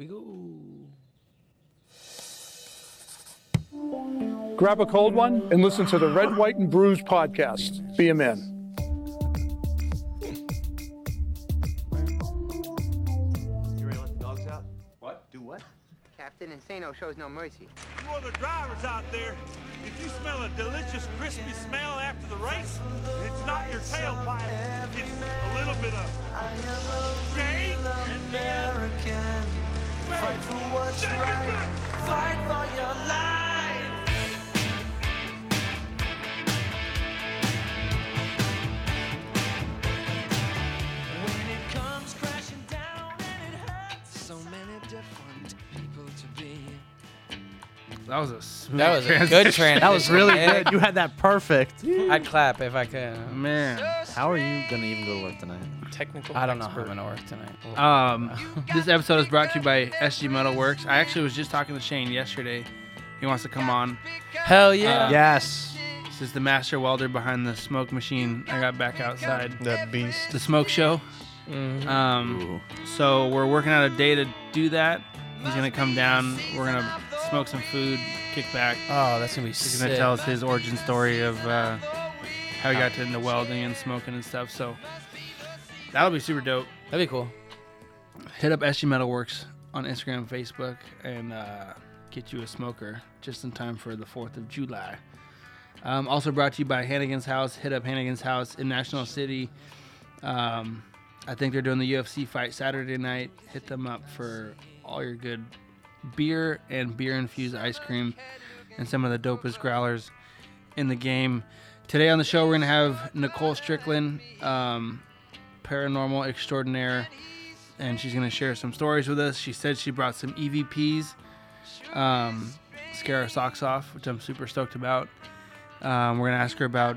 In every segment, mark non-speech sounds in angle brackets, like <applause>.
we go. Grab a cold one and listen to the Red, White, and Bruise podcast. Be a man. You ready to let the dogs out? What? Do what? Captain Insano shows no mercy. You other drivers out there, if you smell a delicious, crispy smell after the race, it's not your tailpipe. It's a little bit of steak and then fight for what's right. Fight for your life. That was a smooth That was a good transition. transition. That was really man. good. You had that perfect. <laughs> I'd clap if I could. Man. How are you gonna even go to work tonight? Technical. I don't know how. I'm gonna work tonight. Um, this episode is brought to you by SG Metal Works. I actually was just talking to Shane yesterday. He wants to come on. Hell yeah. Uh, Yes. This is the master welder behind the smoke machine. I got back outside. That beast. The smoke show. Um, so we're working out a day to do that. He's gonna come down. We're gonna smoke some food, kick back. Oh, that's gonna be He's sick. gonna tell us his origin story of uh, how he got into welding and smoking and stuff. So that'll be super dope. That'd be cool. Hit up SG Metalworks on Instagram, Facebook, and uh, get you a smoker just in time for the Fourth of July. Um, also brought to you by Hannigan's House. Hit up Hannigan's House in National City. Um, I think they're doing the UFC fight Saturday night. Hit them up for all your good beer and beer infused ice cream and some of the dopest growlers in the game. Today on the show, we're going to have Nicole Strickland, um, paranormal extraordinaire, and she's going to share some stories with us. She said she brought some EVPs, um, scare our socks off, which I'm super stoked about. Um, we're going to ask her about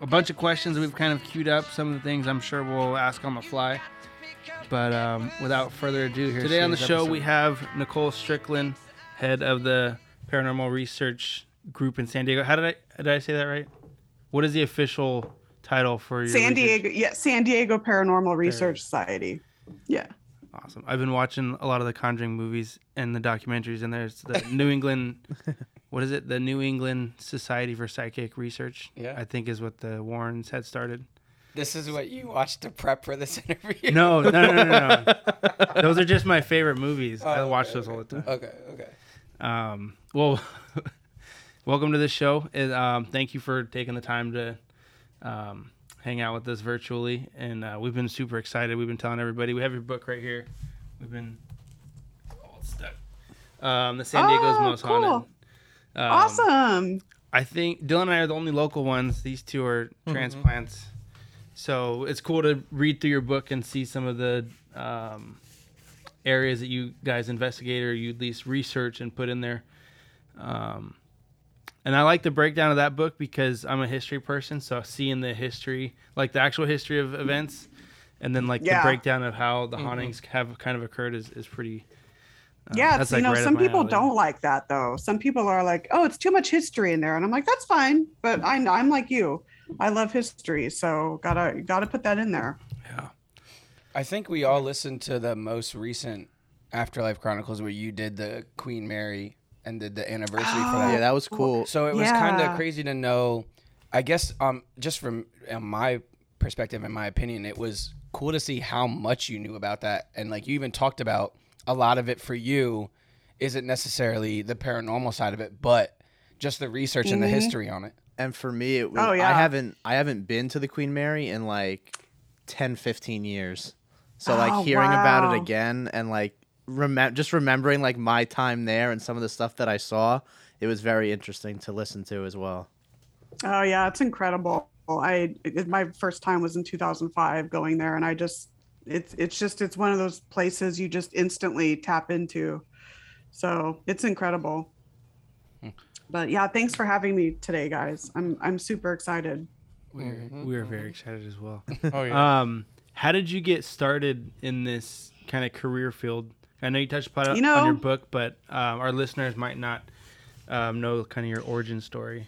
a bunch of questions that we've kind of queued up. Some of the things I'm sure we'll ask on the fly. But um, without further ado, here today on the show episode. we have Nicole Strickland, head of the Paranormal Research Group in San Diego. How did I did I say that right? What is the official title for your San research? Diego, yeah, San Diego Paranormal Research Society. Yeah. Awesome. I've been watching a lot of the Conjuring movies and the documentaries, and there's the New <laughs> England. What is it? The New England Society for Psychic Research. Yeah. I think is what the Warrens had started. This is what you watched to prep for this <laughs> interview. No, no, no, no, no. no. <laughs> those are just my favorite movies. I Oh, watch okay, those all the time. Okay, okay. Um, well, <laughs> welcome to the show. And, um, thank you for taking the time to um, hang out with us virtually. And uh, we've been super excited. We've been telling everybody we have your book right here. We've been oh, it's stuck. Um, the San Diego's Oh, most cool. haunted. Um, awesome. I think Dylan and I are the only local ones. These two are transplants. So it's cool to read through your book and see some of the um, areas that you guys investigate or you at least research and put in there. Um, and I like the breakdown of that book because I'm a history person. So seeing the history, like the actual history of events, and then like Yeah. the breakdown of how the hauntings have kind of occurred is, is pretty. uh, yeah, that's, it's, you know, right some people alley. don't like that though. Some people are like, "Oh, it's too much history in there," and I'm like, "That's fine," but I, I'm like you. I love history, so gotta gotta put that in there. Yeah. I think we all listened to the most recent Afterlife Chronicles where you did the Queen Mary and did the anniversary for that. Yeah, that was cool. So it was kind of crazy to know. I guess um, just from my perspective and my opinion, it was cool to see how much you knew about that, and like you even talked about a lot of it for you isn't necessarily the paranormal side of it, but just the research and the history on it. And for me it was Oh, yeah. I haven't I haven't been to the Queen Mary in like 10 15 years. So like Oh, hearing about it again and like remem- just remembering like my time there and some of the stuff that I saw, it was very interesting to listen to as well. Oh yeah, it's incredible. I it, my first time was in 2005 going there, and I just it's it's just it's one of those places you just instantly tap into. So it's incredible. But yeah, thanks for having me today, guys. I'm I'm super excited. We're, we are very excited as well. <laughs> Oh yeah. Um, how did you get started in this kind of career field? I know you touched upon it You on your book, but um, our listeners might not um, know kind of your origin story.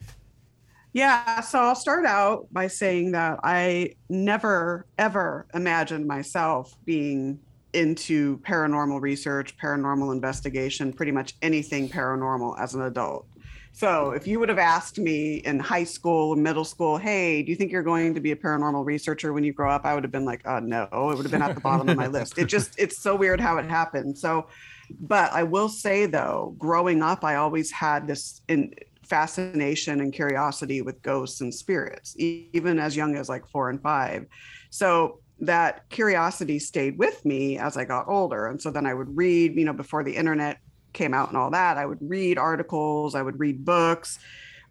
Yeah, so I'll start out by saying that I never ever imagined myself being into paranormal research, paranormal investigation, pretty much anything paranormal as an adult. So if you would have asked me in high school, and middle school, hey, do you think you're going to be a paranormal researcher when you grow up? I would have been like, oh no, it would have been at the bottom of my <laughs> list. It just, it's so weird how it happened. So, but I will say though, growing up, I always had this in fascination and curiosity with ghosts and spirits, even as young as like four and five. So that curiosity stayed with me as I got older. And so then I would read, you know, before the internet came out and all that, I would read articles, I would read books,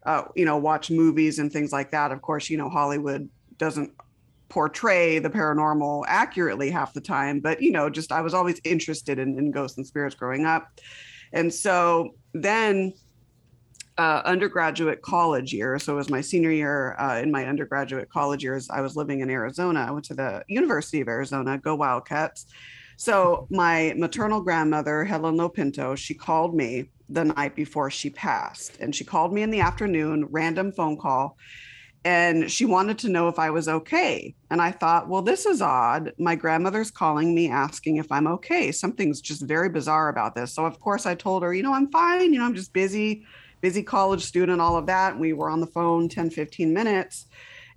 uh, you know, watch movies and things like that. Of course, you know, Hollywood doesn't portray the paranormal accurately half the time, but, you know, just I was always interested in, in ghosts and spirits growing up. And so then uh, undergraduate college year. So it was my senior year uh, in my undergraduate college years. I was living in Arizona. I went to the University of Arizona, go Wildcats. So my maternal grandmother, Helen Lopinto, she called me the night before she passed. And she called me in the afternoon, random phone call. And she wanted to know if I was okay. And I thought, well, this is odd. My grandmother's calling me asking if I'm okay. Something's just very bizarre about this. So, of course, I told her, you know, I'm fine. You know, I'm just busy busy college student, all of that. And We were on the phone 10, 15 minutes.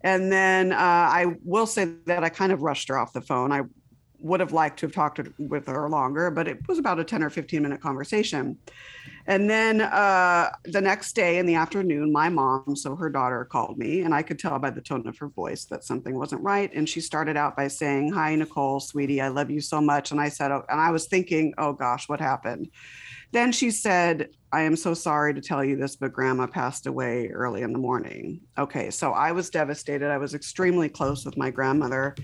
And then uh, I will say that I kind of rushed her off the phone. I would have liked to have talked with her longer, but it was about a 10 or 15 minute conversation. And then uh, the next day in the afternoon, my mom, so her daughter, called me, and I could tell by the tone of her voice that something wasn't right. And she started out by saying, Hi, Nicole, sweetie, I love you so much. And I said, oh, and I was thinking, Oh gosh, what happened? Then she said, I am so sorry to tell you this, but grandma passed away early in the morning. Okay, so I was devastated. I was extremely close with my grandmother,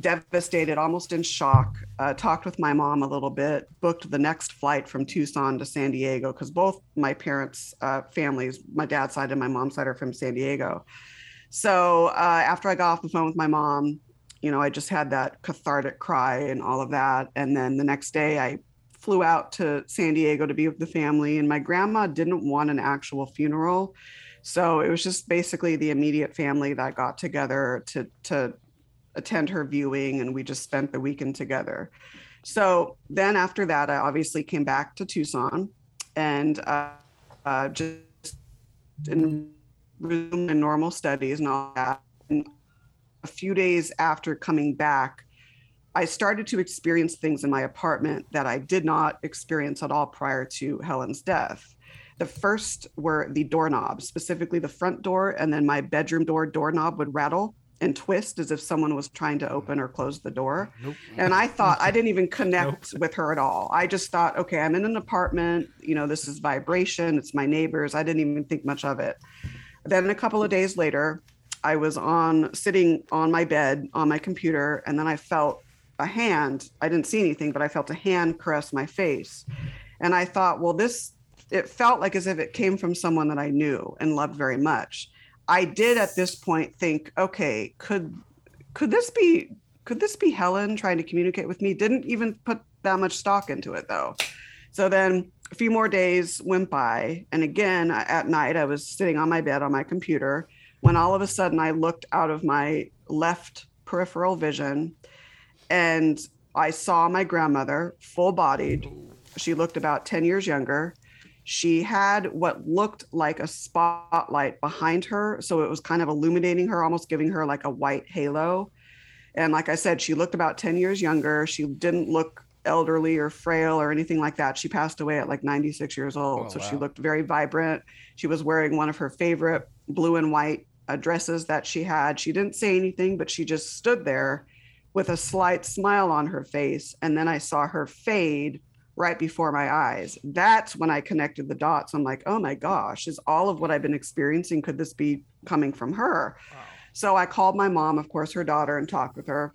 devastated, almost in shock. Uh, talked with my mom a little bit, booked the next flight from Tucson to San Diego because both my parents' uh, families, my dad's side and my mom's side, are from San Diego. So uh, after I got off the phone with my mom, you know, I just had that cathartic cry and all of that. And then the next day, I flew out to San Diego to be with the family, and my grandma didn't want an actual funeral. So it was just basically the immediate family that got together to to attend her viewing, and we just spent the weekend together. So then after that, I obviously came back to Tucson and uh, uh, just in resumed my normal studies and all that. And a few days after coming back, I started to experience things in my apartment that I did not experience at all prior to Helen's death. The first were the doorknobs, specifically the front door, and then my bedroom door doorknob would rattle and twist as if someone was trying to open or close the door. Nope. And I thought I didn't even connect with her at all. I just thought, okay, I'm in an apartment, you know, this is vibration, it's my neighbors. I didn't even think much of it. Then a couple of days later, I was on sitting on my bed on my computer, and then I felt a hand. I didn't see anything, but I felt a hand caress my face. And I thought, well, this, it felt like as if it came from someone that I knew and loved very much. I did at this point think, okay, could, could this be, could this be Helen trying to communicate with me? Didn't even put that much stock into it though. So then a few more days went by. And again, at night, I was sitting on my bed on my computer when all of a sudden I looked out of my left peripheral vision and I saw my grandmother full bodied. She looked about 10 years younger. She had what looked like a spotlight behind her. So it was kind of illuminating her, almost giving her like a white halo. And like I said, she looked about 10 years younger. She didn't look elderly or frail or anything like that. She passed away at like 96 years old. Oh, so she looked very vibrant. She was wearing one of her favorite blue and white dresses that she had. She didn't say anything, but she just stood there with a slight smile on her face. And then I saw her fade right before my eyes. That's when I connected the dots. I'm like, oh my gosh, is all of what I've been experiencing, could this be coming from her? So I called my mom, of course, her daughter, and talked with her.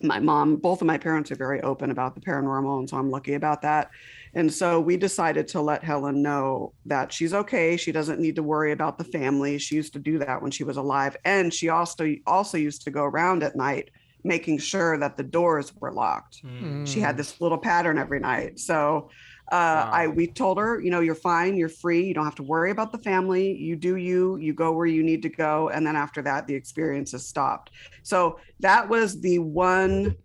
My mom, both of my parents are very open about the paranormal. And so I'm lucky about that. And so we decided to let Helen know that she's okay. She doesn't need to worry about the family. She used to do that when she was alive. And she also also used to go around at night making sure that the doors were locked. She had this little pattern every night. So uh, I we told her, you know, you're fine, you're free, you don't have to worry about the family. You do you, you go where you need to go, and then after that, the experience has stopped. So that was the one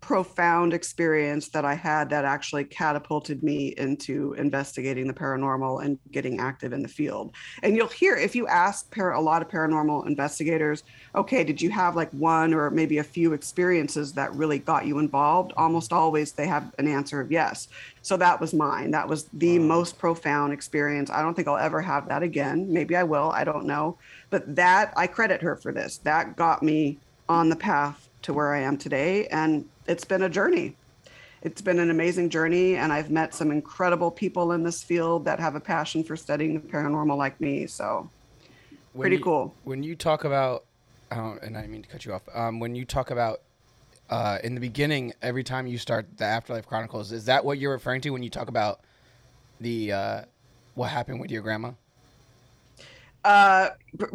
profound experience that I had that actually catapulted me into investigating the paranormal and getting active in the field. And you'll hear if you ask par- a lot of paranormal investigators, okay, did you have like one or maybe a few experiences that really got you involved? Almost always they have an answer of yes. So that was mine. That was the most profound experience. I don't think I'll ever have that again. Maybe I will. I don't know. But that, I credit her for this. That got me on the path to where I am today. And it's been a journey. It's been an amazing journey. And I've met some incredible people in this field that have a passion for studying the paranormal like me. So When pretty you- cool. When you talk about, and I didn't mean to cut you off. Um, when you talk about uh, in the beginning, every time you start the Afterlife Chronicles, is that what you're referring to when you talk about the uh, what happened with your grandma? Uh,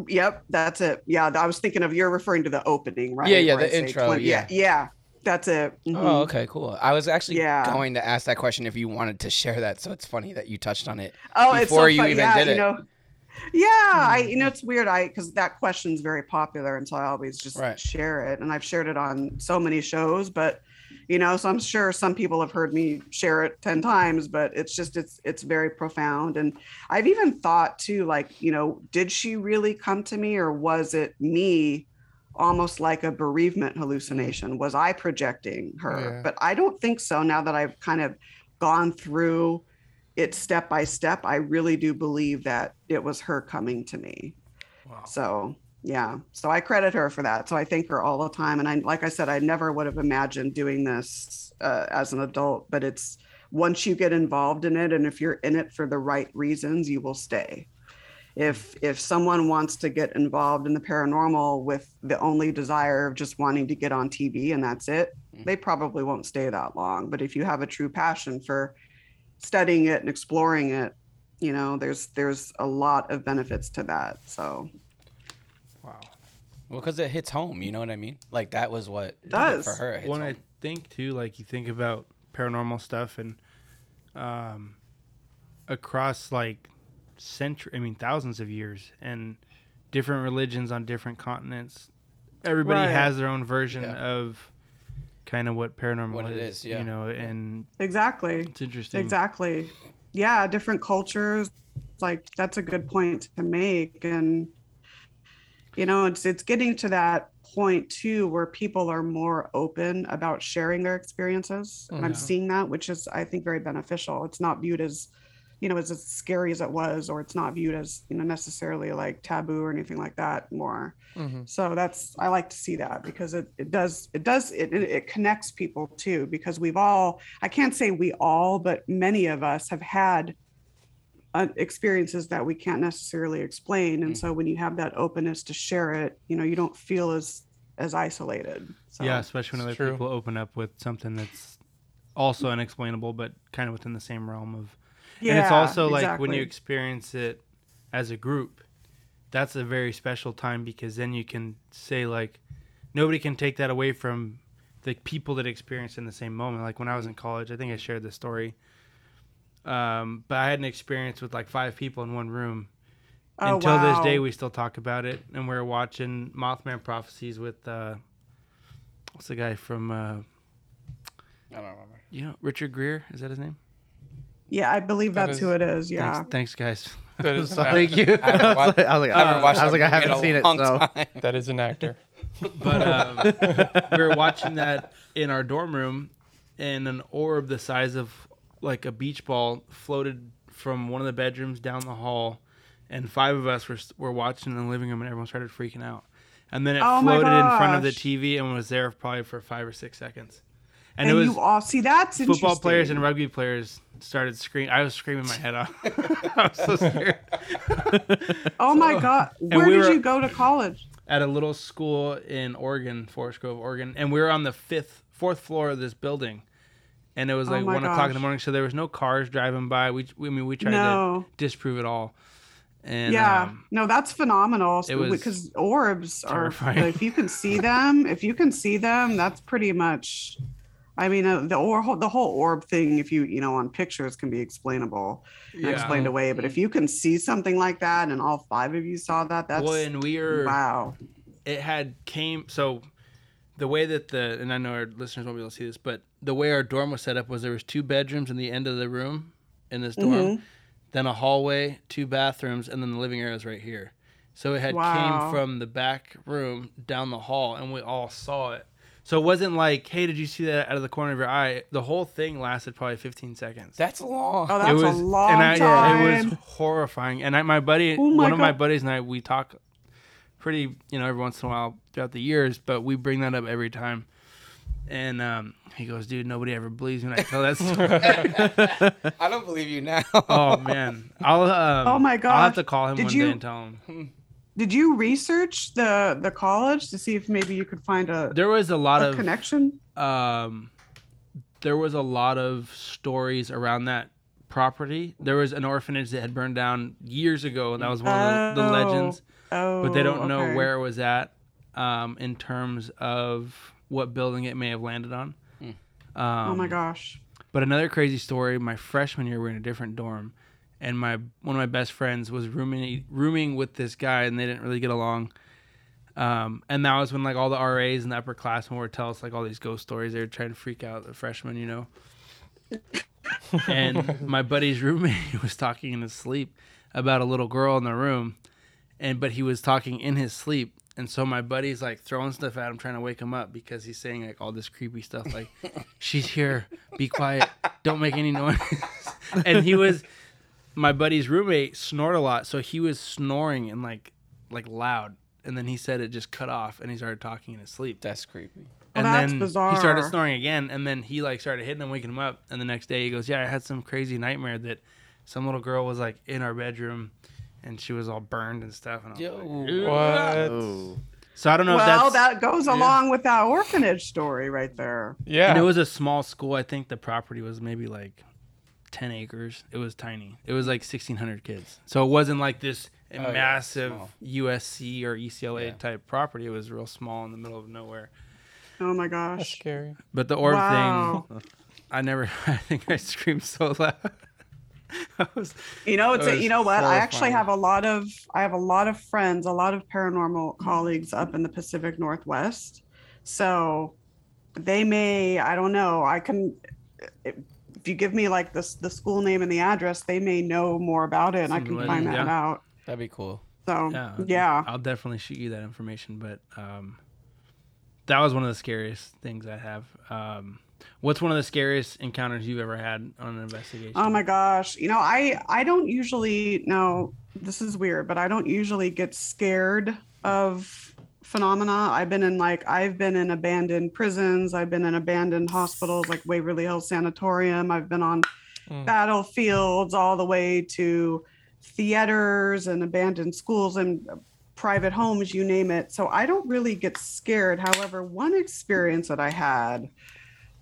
yep, that's it. Yeah, I was thinking of you're referring to the opening, right? Yeah, yeah, the intro, 20 yeah. yeah, that's it. Mhm. Oh, okay, cool. I was actually Yeah. going to ask that question if you wanted to share that. So it's funny that you touched on it Oh, it's so before you fun- even yeah, did you it. know. Yeah, I you know it's weird. I because that question's very popular, and so I always just Right. share it, and I've shared it on so many shows. But you know, so I'm sure some people have heard me share it ten times, but it's just it's it's very profound. And I've even thought too, like you know, did she really come to me, or was it me? Almost like a bereavement hallucination. Was I projecting her? Yeah. But I don't think so. Now that I've kind of gone through it step by step, I really do believe that it was her coming to me. So yeah, so I credit her for that. So I thank her all the time. And I, like I said, I never would have imagined doing this uh, as an adult. But it's once you get involved in it, and if you're in it for the right reasons, you will stay. If if someone wants to get involved in the paranormal with the only desire of just wanting to get on TV and that's it, they probably won't stay that long. But if you have a true passion for studying it and exploring it you know there's there's a lot of benefits to that so Wow. Well, because it hits home. You know what I mean? Like that was what it does. for her. It hits When I think too, like you think about paranormal stuff and um, across like century, I mean thousands of years, and different religions on different continents. Everybody Right. has their own version Yeah. of kind of what paranormal What it is, is, yeah. You know, and exactly it's interesting. exactly yeah different cultures like that's a good point to make and you know it's it's getting to that point too where people are more open about sharing their experiences and i'm Yeah. seeing that which is i think very beneficial it's not viewed as you know as, as scary as it was or it's not viewed as you know necessarily like taboo or anything like that more so that's i like to see that because it, it does it does it, it, it connects people too because we've all i can't say we all but many of us have had uh, experiences that we can't necessarily explain and so when you have that openness to share it you know you don't feel as as isolated so yeah, especially when other true. people open up with something that's also unexplainable, but kind of within the same realm of. And it's Yeah, also like when you experience it as a group, that's a very special time because then you can say like, nobody can take that away from the people that experience in the same moment. Like when I was in college, I think I shared this story. Um, but I had an experience with like five people in one room. Oh, Until this day, we still talk about it, and we're watching Mothman prophecies with uh, what's the guy from uh, I don't remember. you know Richard Gere is that his name? Yeah i believe That that's is- who it is yeah Thanks, thanks guys. <laughs> That is, <laughs> an Thank you. <laughs> I haven't watched- I was like, I haven't uh, watched I was that like, I movie in haven't a seen it. long So time. that is an actor. But um, we were watching that in our dorm room, and an orb the size of like a beach ball floated from one of the bedrooms down the hall, and five of us were were watching in the living room, and everyone started freaking out. And then it Oh my floated in front of the gosh. TV and was there probably for five or six seconds. And, And, it was you all see that's interesting. football players and rugby players started screaming. I was screaming my head off. <laughs> I was so scared. <laughs> oh my god where we did you go to college At a little school in Oregon, Forest Grove, Oregon, and we were on the fifth, fourth floor of this building, and it was Oh like my one o'clock in the morning. So there was no cars driving by. We, we I mean, we tried No. to disprove it all. And yeah um, no that's phenomenal because orbs are terrifying. if you can see <laughs> them if you can see them that's pretty much i mean uh, the or the whole orb thing if you you know on pictures can be explainable Yeah. explained away but if you can see something like that and all five of you saw that that's well, and we were wow it had came so the way that the and I know our listeners won't be able to see this, but the way our dorm was set up was there was two bedrooms in the end of the room in this dorm, Mhm. then a hallway, two bathrooms, and then the living area was right here. So it had Wow. came from the back room down the hall, and we all saw it. So it wasn't like, hey, did you see that out of the corner of your eye? The whole thing lasted probably 15 seconds. That's long. Oh, that's it was, a long and I, time. It was horrifying. And I, my buddy, Oh my one of my buddies and I, we talk pretty, you know, every once in a while throughout the years, but we bring that up every time. And um, he goes, dude, nobody ever believes me when I tell that story. <laughs> I don't believe you now. oh man, I'll. Um, Oh my God, I'll have to call him Did one you- day and tell him. Did you research the the college to see if maybe you could find a, There was a lot a of connection? um, there was a lot of stories around that property. There was an orphanage that had burned down years ago. And that was one of the, the Oh. legends. Oh, but they don't know where it was at um, in terms of what building it may have landed on. Um, oh my gosh. But another crazy story: my freshman year, we are in a different dorm, and my one of my best friends was rooming rooming with this guy, and they didn't really get along. Um, and that was when like all the RAs and the upperclassmen would tell us like all these ghost stories. They were trying to freak out the freshmen, you know. <laughs> and my buddy's roommate was talking in his sleep about a little girl in the room, and but he was talking in his sleep. And so my buddy's like throwing stuff at him, trying to wake him up because he's saying like all this creepy stuff, like <laughs> "She's here, be quiet, don't make any noise." <laughs> and he was, my buddy's roommate snored a lot, so he was snoring and like, like loud. And then he said it just cut off, and he started talking in his sleep. That's creepy. Well, and that's then bizarre. he started snoring again, and then he like started hitting him, waking him up. And the next day he goes, "Yeah, I had some crazy nightmare that some little girl was like in our bedroom, and she was all burned and stuff." And I was Yo, like, "Ew." Oh. So I don't know if Well, that's that goes along with that orphanage story right there. Yeah. And it was a small school. I think the property was maybe like 10 acres. It was tiny. It was like 1,600 kids. So it wasn't like this Oh, massive small. USC or UCLA Yeah. type property. It was real small in the middle of nowhere. Oh my gosh. That's gosh. scary. But the orb Wow. thing, I never, <laughs> I think I screamed so loud. <laughs> I was, You know, it's a, you know what? I actually horrifying. have a lot of I have a lot of friends, a lot of paranormal colleagues up in the Pacific Northwest. So they may, I don't know, I can if if you give me like this the school name and the address, they may know more about it and I can find that yeah. out. That'd be cool. So yeah, yeah. I'll definitely shoot you that information. But um, that was one of the scariest things I have. Um, what's one of the scariest encounters you've ever had on an investigation? Oh my gosh. You know, I I don't usually no, this is weird, but I don't usually get scared of phenomena. I've been in like I've been in abandoned prisons, I've been in abandoned hospitals like Waverly Hills Sanatorium, I've been on battlefields all the way to theaters and abandoned schools and private homes, you name it. So I don't really get scared. However, one experience that I had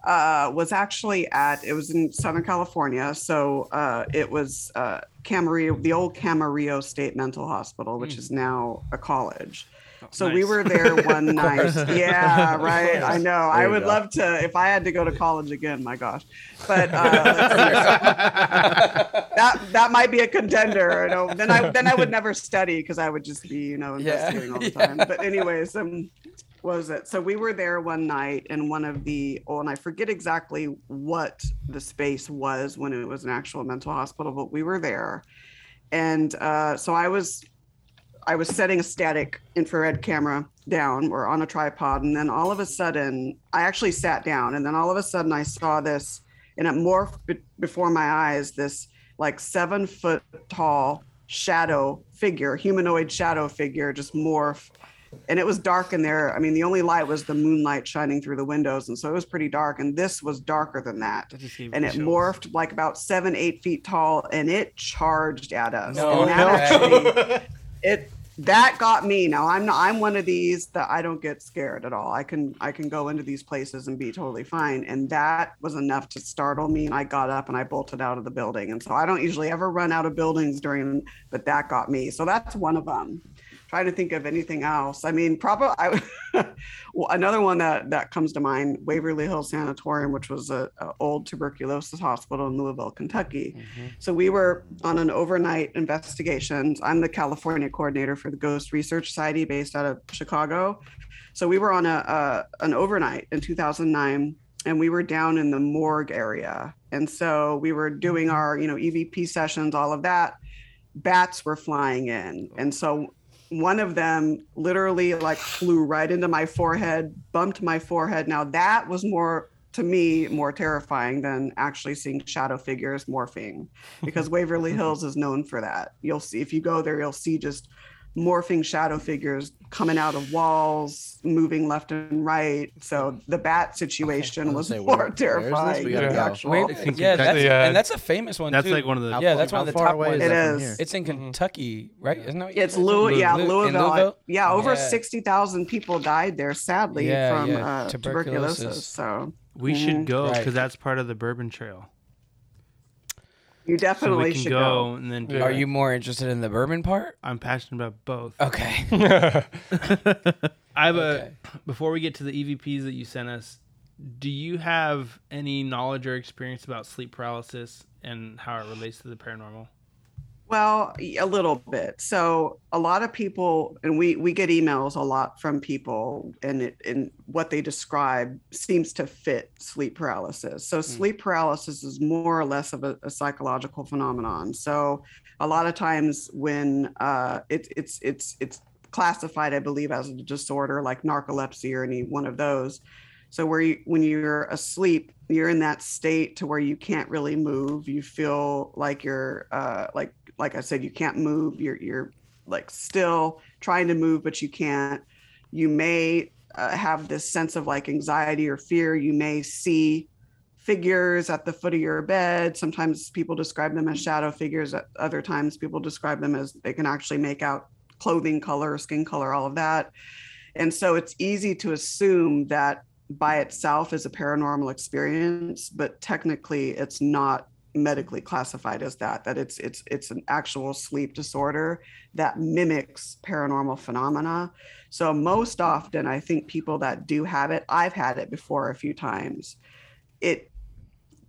uh, was actually at it was in Southern California. So uh, it was uh, Camarillo, the old Camarillo State Mental Hospital, which is now a college. So we were there <laughs> one night. Yeah, <laughs> right. I know. I would go. love to if I had to go to college again. My gosh, but uh, <laughs> that that might be a contender. You know, then I then I would never study because I would just be you know Yeah. investigating all the Yeah. time. But anyways, um, what was it? So we were there one night in one of the oh, and I forget exactly what the space was when it was an actual mental hospital, but we were there, and uh, so I was I was setting a static infrared camera down or on a tripod, and then all of a sudden, I actually sat down, and then all of a sudden, I saw this, and it morphed be- before my eyes. This like seven foot tall shadow figure, humanoid shadow figure, just morph, and it was dark in there. I mean, the only light was the moonlight shining through the windows, and so it was pretty dark. And this was darker than that That and it chills. morphed like about seven, eight feet tall, and it charged at us. No and that way. actually, <laughs> it that got me. Now I'm not. I'm one of these that I don't get scared at all. I can I can go into these places and be totally fine. And that was enough to startle me. And I got up and I bolted out of the building. And so I don't usually ever run out of buildings during, but that got me. So that's one of them. Trying to think of anything else. I mean, probably I, <laughs> well, another one that that comes to mind: Waverly Hills Sanatorium, which was a, a old tuberculosis hospital in Louisville, Kentucky. Mm-hmm. So we were on an overnight investigation. I'm the California coordinator for the Ghost Research Society based out of Chicago. So we were on a, a an overnight in 2009, and we were down in the morgue area, and so we were doing mm-hmm. our you know EVP sessions, all of that. Bats were flying in, and so one of them literally like flew right into my forehead, bumped my forehead. Now that was more to me more terrifying than actually seeing shadow figures morphing because <laughs> Waverly Hills is known for that. You'll see if you go there, you'll see just morphing shadow figures coming out of walls, moving left and right. So mm-hmm. the bat situation was say, more where- where is this? terrifying We than the actual. Wait, yeah, that's, Yeah. and that's a famous one That's too. like one of the. yeah, that's one of the far top ones. is It that from is. here? It's in mm-hmm. Kentucky, right? Isn't that what It's said? Louis, yeah, Louisville. Louisville? yeah, over Yeah. sixty thousand people died there, sadly, Yeah, from yeah, uh, tuberculosis. tuberculosis. So we should mm-hmm. go Right. because that's part of the Bourbon Trail. You definitely we can should go, go. and then do Are you more interested in the bourbon part? I'm passionate about both. Okay. <laughs> <laughs> I have Okay. a. Before we get to the EVPs that you sent us, do you have any knowledge or experience about sleep paralysis and how it relates to the paranormal? Well, a little bit. So a lot of people, and we we get emails a lot from people, and it and what they describe seems to fit sleep paralysis. So sleep paralysis is more or less of a, a psychological phenomenon. So a lot of times when uh, it, it's it's it's classified, I believe, as a disorder like narcolepsy or any one of those. So where you, when you're asleep, you're in that state to where you can't really move. You feel like you're uh, like like I said, you can't move. You're you're like still trying to move, but you can't. You may uh, have this sense of like anxiety or fear. You may see figures at the foot of your bed. Sometimes people describe them as shadow figures. Other times, people describe them as they can actually make out clothing color, skin color, all of that. And so it's easy to assume that by itself is a paranormal experience, but technically it's not medically classified as that that it's it's it's an actual sleep disorder that mimics paranormal phenomena. So most often i think people that do have it i've had it before a few times. It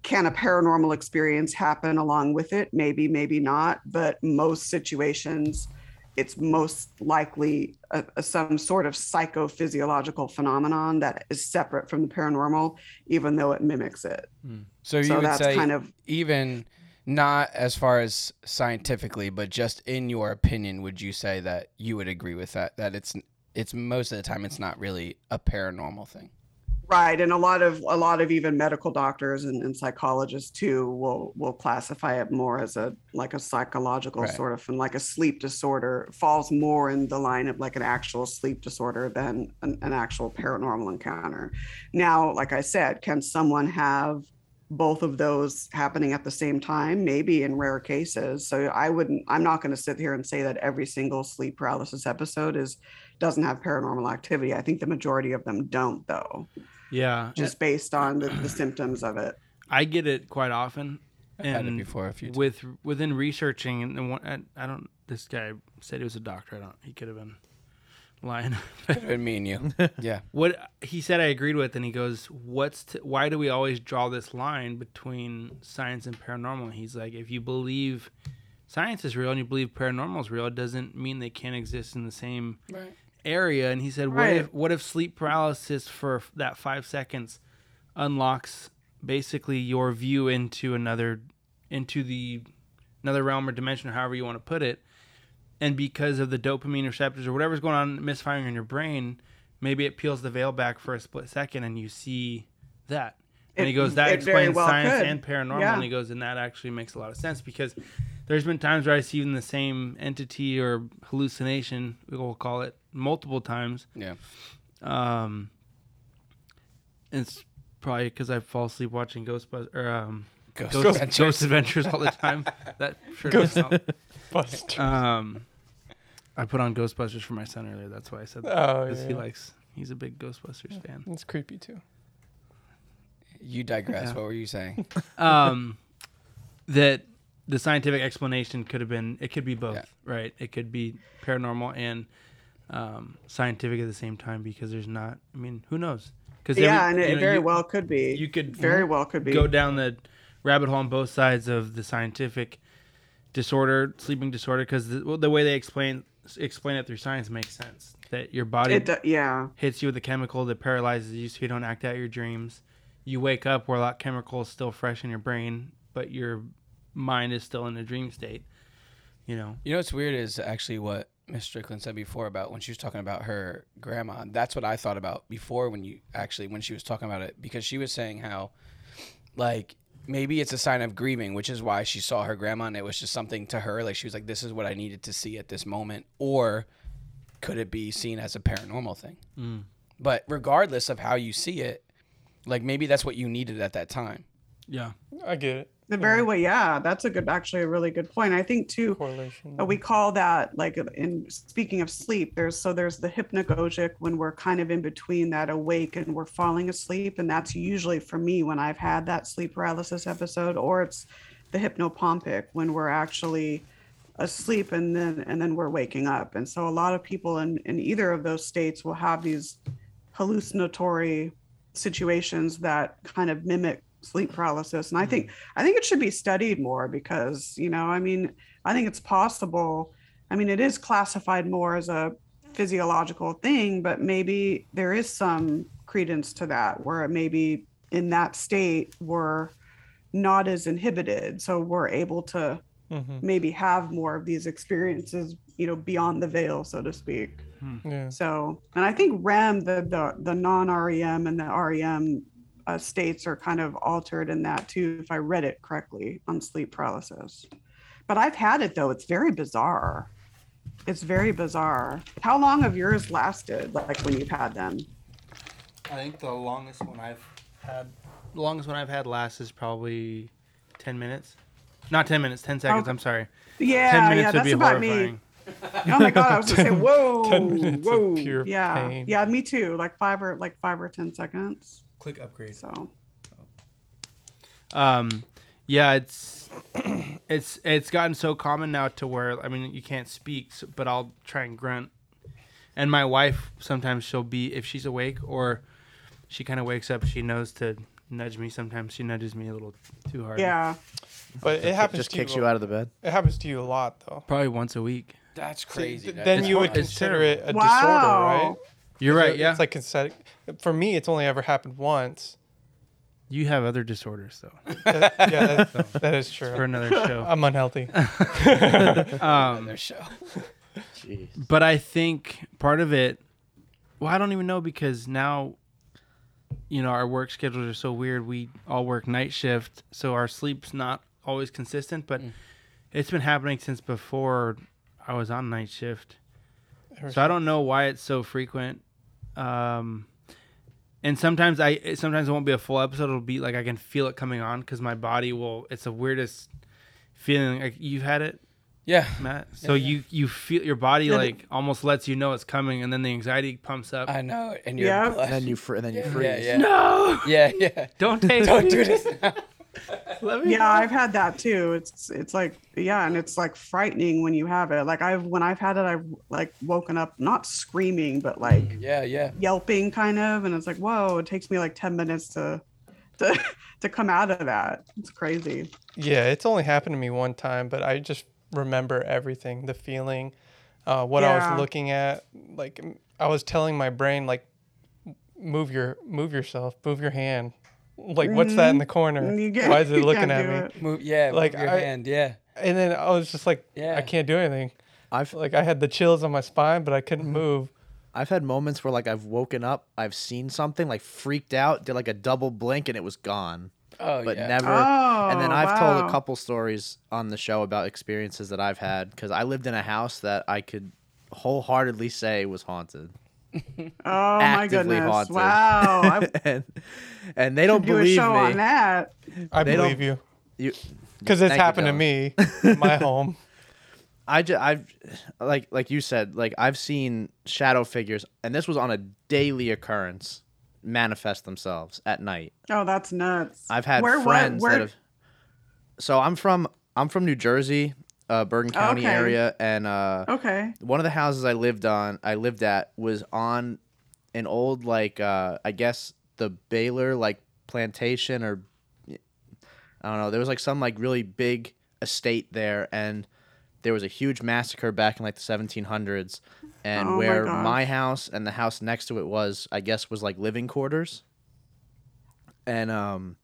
can a paranormal experience happen along with it? Maybe maybe not but most situations it's most likely a, a- some sort of psychophysiological phenomenon that is separate from the paranormal even though it mimics it hmm. So you So would say kind of- even not as far as scientifically, but just in your opinion, would you say that you would agree with that? That it's it's most of the time it's not really a paranormal thing. Right, and a lot of a lot of even medical doctors and, and psychologists too will will classify it more as a like a psychological Right. sort of and like a sleep disorder falls more in the line of like an actual sleep disorder than an, an actual paranormal encounter. Now, like I said, can someone have both of those happening at the same time? Maybe in rare cases. So I wouldn't. I'm not going to sit here and say that every single sleep paralysis episode is doesn't have paranormal activity. I think the majority of them don't, though Yeah, just based on the, the symptoms of it. I get it quite often. I've had it before a few times. with within researching and, and one, I, I don't. This guy said he was a doctor. I don't. He could have been lying. <laughs> Could have been me and you. <laughs> Yeah. what he said, I agreed with, and he goes, "What's to, why do we always draw this line between science and paranormal?" He's like, "If you believe science is real and you believe paranormal is real, it doesn't mean they can't exist in the same Right. Area." And he said, "What Right. if what if sleep paralysis for that five seconds unlocks basically your view into another into the another realm or dimension, or however you want to put it?" and because of the dopamine receptors or whatever's going on misfiring in your brain, maybe it peels the veil back for a split second and you see that. And It- he goes, that explains well science could. and paranormal. Yeah. And he goes, and that actually makes a lot of sense because there's been times where I see even the same entity or hallucination, we'll call it, multiple times. Yeah. Um, it's probably because I fall asleep watching Ghostbusters or um, Ghost Ghost, Adventures. Ghost Adventures all the time. <laughs> that sure does help. Um, I put on Ghostbusters for my son earlier. That's why I said that. Oh, Because he likes, he's a big Ghostbusters fan. It's creepy too. You digress. Yeah. What were you saying? <laughs> Um, that the scientific explanation could have been, it could be both, Yeah. right? It could be paranormal and um, scientific at the same time because there's not, I mean, who knows? Because Yeah, and it very well could be. You could very well could be. go down the rabbit hole on both sides of the scientific disorder, sleeping disorder, because the, well, the way they explain explain it through science makes sense. That your body It do- yeah. hits you with a chemical that paralyzes you so you don't act out your dreams. You wake up where that chemical is still fresh in your brain, but your mind is still in a dream state. You know. You know what's weird is actually what Miss Strickland said before about when she was talking about her grandma. That's what I thought about before when you actually when she was talking about it because she was saying how like maybe it's a sign of grieving, which is why she saw her grandma and it was just something to her like she was like this is what I needed to see at this moment or could it be seen as a paranormal thing? Mm. But regardless of how you see it, like maybe that's what you needed at that time. Yeah. I get it. The very way, yeah, that's a good, actually a really good point. I think too, uh, we call that like in speaking of sleep. There's so there's the hypnagogic when we're kind of in between that awake and we're falling asleep, and that's usually for me when I've had that sleep paralysis episode, or it's the hypnopompic when we're actually asleep and then and then we're waking up. And so a lot of people in in either of those states will have these hallucinatory situations that kind of mimic sleep paralysis and i think i think it should be studied more because you know i mean i think it's possible i mean it is classified more as a physiological thing but maybe there is some credence to that where maybe in that state we're not as inhibited so we're able to Mhm. maybe have more of these experiences you know beyond the veil so to speak Yeah. so, and I think REM, the the the non REM and the REM uh, states are kind of altered in that too, if I read it correctly on sleep paralysis. But I've had it though; it's very bizarre. It's very bizarre. How long have yours lasted? Like when you've had them? I think the longest one I've had, the longest one I've had last is probably ten minutes. Not ten minutes, ten seconds. Oh. I'm sorry. Yeah, ten minutes yeah, would that's be about horrifying. me. Oh my god, I was gonna say, <laughs> whoa, 10 minutes of whoa, pure yeah, pain. yeah, me too. Like five or like five or ten seconds. Click upgrade. So Um, yeah, it's <clears throat> it's it's gotten so common now to where I mean you can't speak, so, but I'll try and grunt. And my wife sometimes she'll be if she's awake or she kind of wakes up, she knows to nudge me. Sometimes she nudges me a little too hard. yeah, But it happens Just to kicks you. you out of the bed. It happens to you a lot though. probably once a week. That's crazy. th- that- then it's you would hard. It's consider it a Wow. disorder, right? You're right. It's Yeah, It's like consent. For me, it's only ever happened once. you have other disorders though. <laughs> That- yeah, that, that is true. For another show. I'm unhealthy. <laughs> Um, their show. Jeez. but I think part of it, well, I don't even know because now, you know, our work schedules are so weird. We all work night shift, so our sleep's not always consistent. But it's been happening since before I was on night shift, so I don't know why it's so frequent. Um, and sometimes I, sometimes it won't be a full episode. It'll be like I can feel it coming on because my body will. It's the weirdest feeling. Like you've had it. Yeah. Matt. So Yeah, you you feel your body Yeah, like almost lets you know it's coming, and then the anxiety pumps up. I know. And you're Yeah. And then you fr- and then you yeah, freeze. yeah, yeah. no, Yeah, yeah. <laughs> don't <laughs> take Don't me. do this now. <laughs> <laughs> Let me yeah i've had that too it's it's like yeah and it's like frightening when you have it like i've when i've had it i've like woken up not screaming but like Yeah, yeah. yelping kind of and it's like whoa it takes me like 10 minutes to to <laughs> to come out of that it's crazy Yeah, it's only happened to me one time, but I just remember everything, the feeling, uh, what I was looking at. Like I was telling my brain, like, move your, move yourself, move your hand. Like, what's that in the corner? Mm-hmm. <laughs> You get- Why is it you looking can't at do me? it. Move, yeah, Like, like your I- hand. Yeah. And then I was just like, Yeah. I can't do anything. I've Like I had the chills on my spine, but I couldn't move. I've had moments where like I've woken up, I've seen something, like freaked out, did like a double blink, and it was gone. Oh, but yeah. never. and then Oh, I've told wow. a couple stories on the show about experiences that I've had because I lived in a house that I could wholeheartedly say was haunted. <laughs> oh my goodness haunted. wow <laughs> and, and they don't do a believe show me. on that I They believe you You, because it's Thank you, happened to me in <laughs> my home. I just, I've like like you said, like I've seen shadow figures, and this was on a daily occurrence, manifest themselves at night. oh that's nuts I've had Where- what- friends where- that have. So I'm from I'm from New Jersey, uh, Bergen County Okay. area, and uh, okay one of the houses I lived on, I lived at, was on an old like uh, I guess the Baylor like plantation or I don't know. There was like some like really big estate there, and there was a huge massacre back in like the 1700s, and Oh where gosh. my house and the house next to it was, I guess, was like living quarters. And um,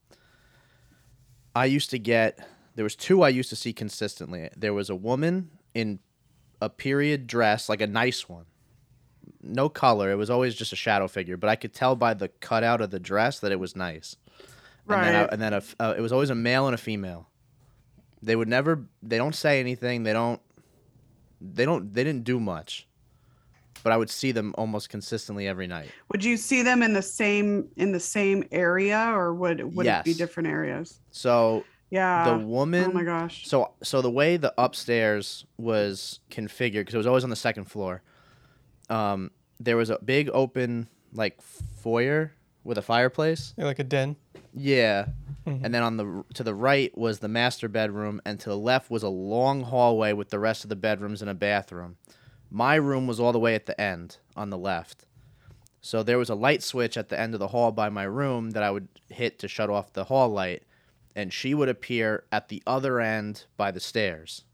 I used to get there was two I used to see consistently. There was a woman in a period dress, like a nice one. No color. It was always just a shadow figure, but I could tell by the cutout of the dress that it was nice. And then, I, Right. and then a uh, it was always a male and a female. They would never. They don't say anything. They don't. They don't. They didn't do much. But I would see them almost consistently every night. Would you see them in the same in the same area, or would would it be different areas? So Yeah. the woman. Oh my gosh. So so the way the upstairs was configured because it was always on the second floor. Um, there was a big open like foyer with a fireplace. Yeah, like a den. Yeah. Mhm. And then on the to the right was the master bedroom, and to the left was a long hallway with the rest of the bedrooms and a bathroom. My room was all the way at the end on the left. So there was a light switch at the end of the hall by my room that I would hit to shut off the hall light, and she would appear at the other end by the stairs.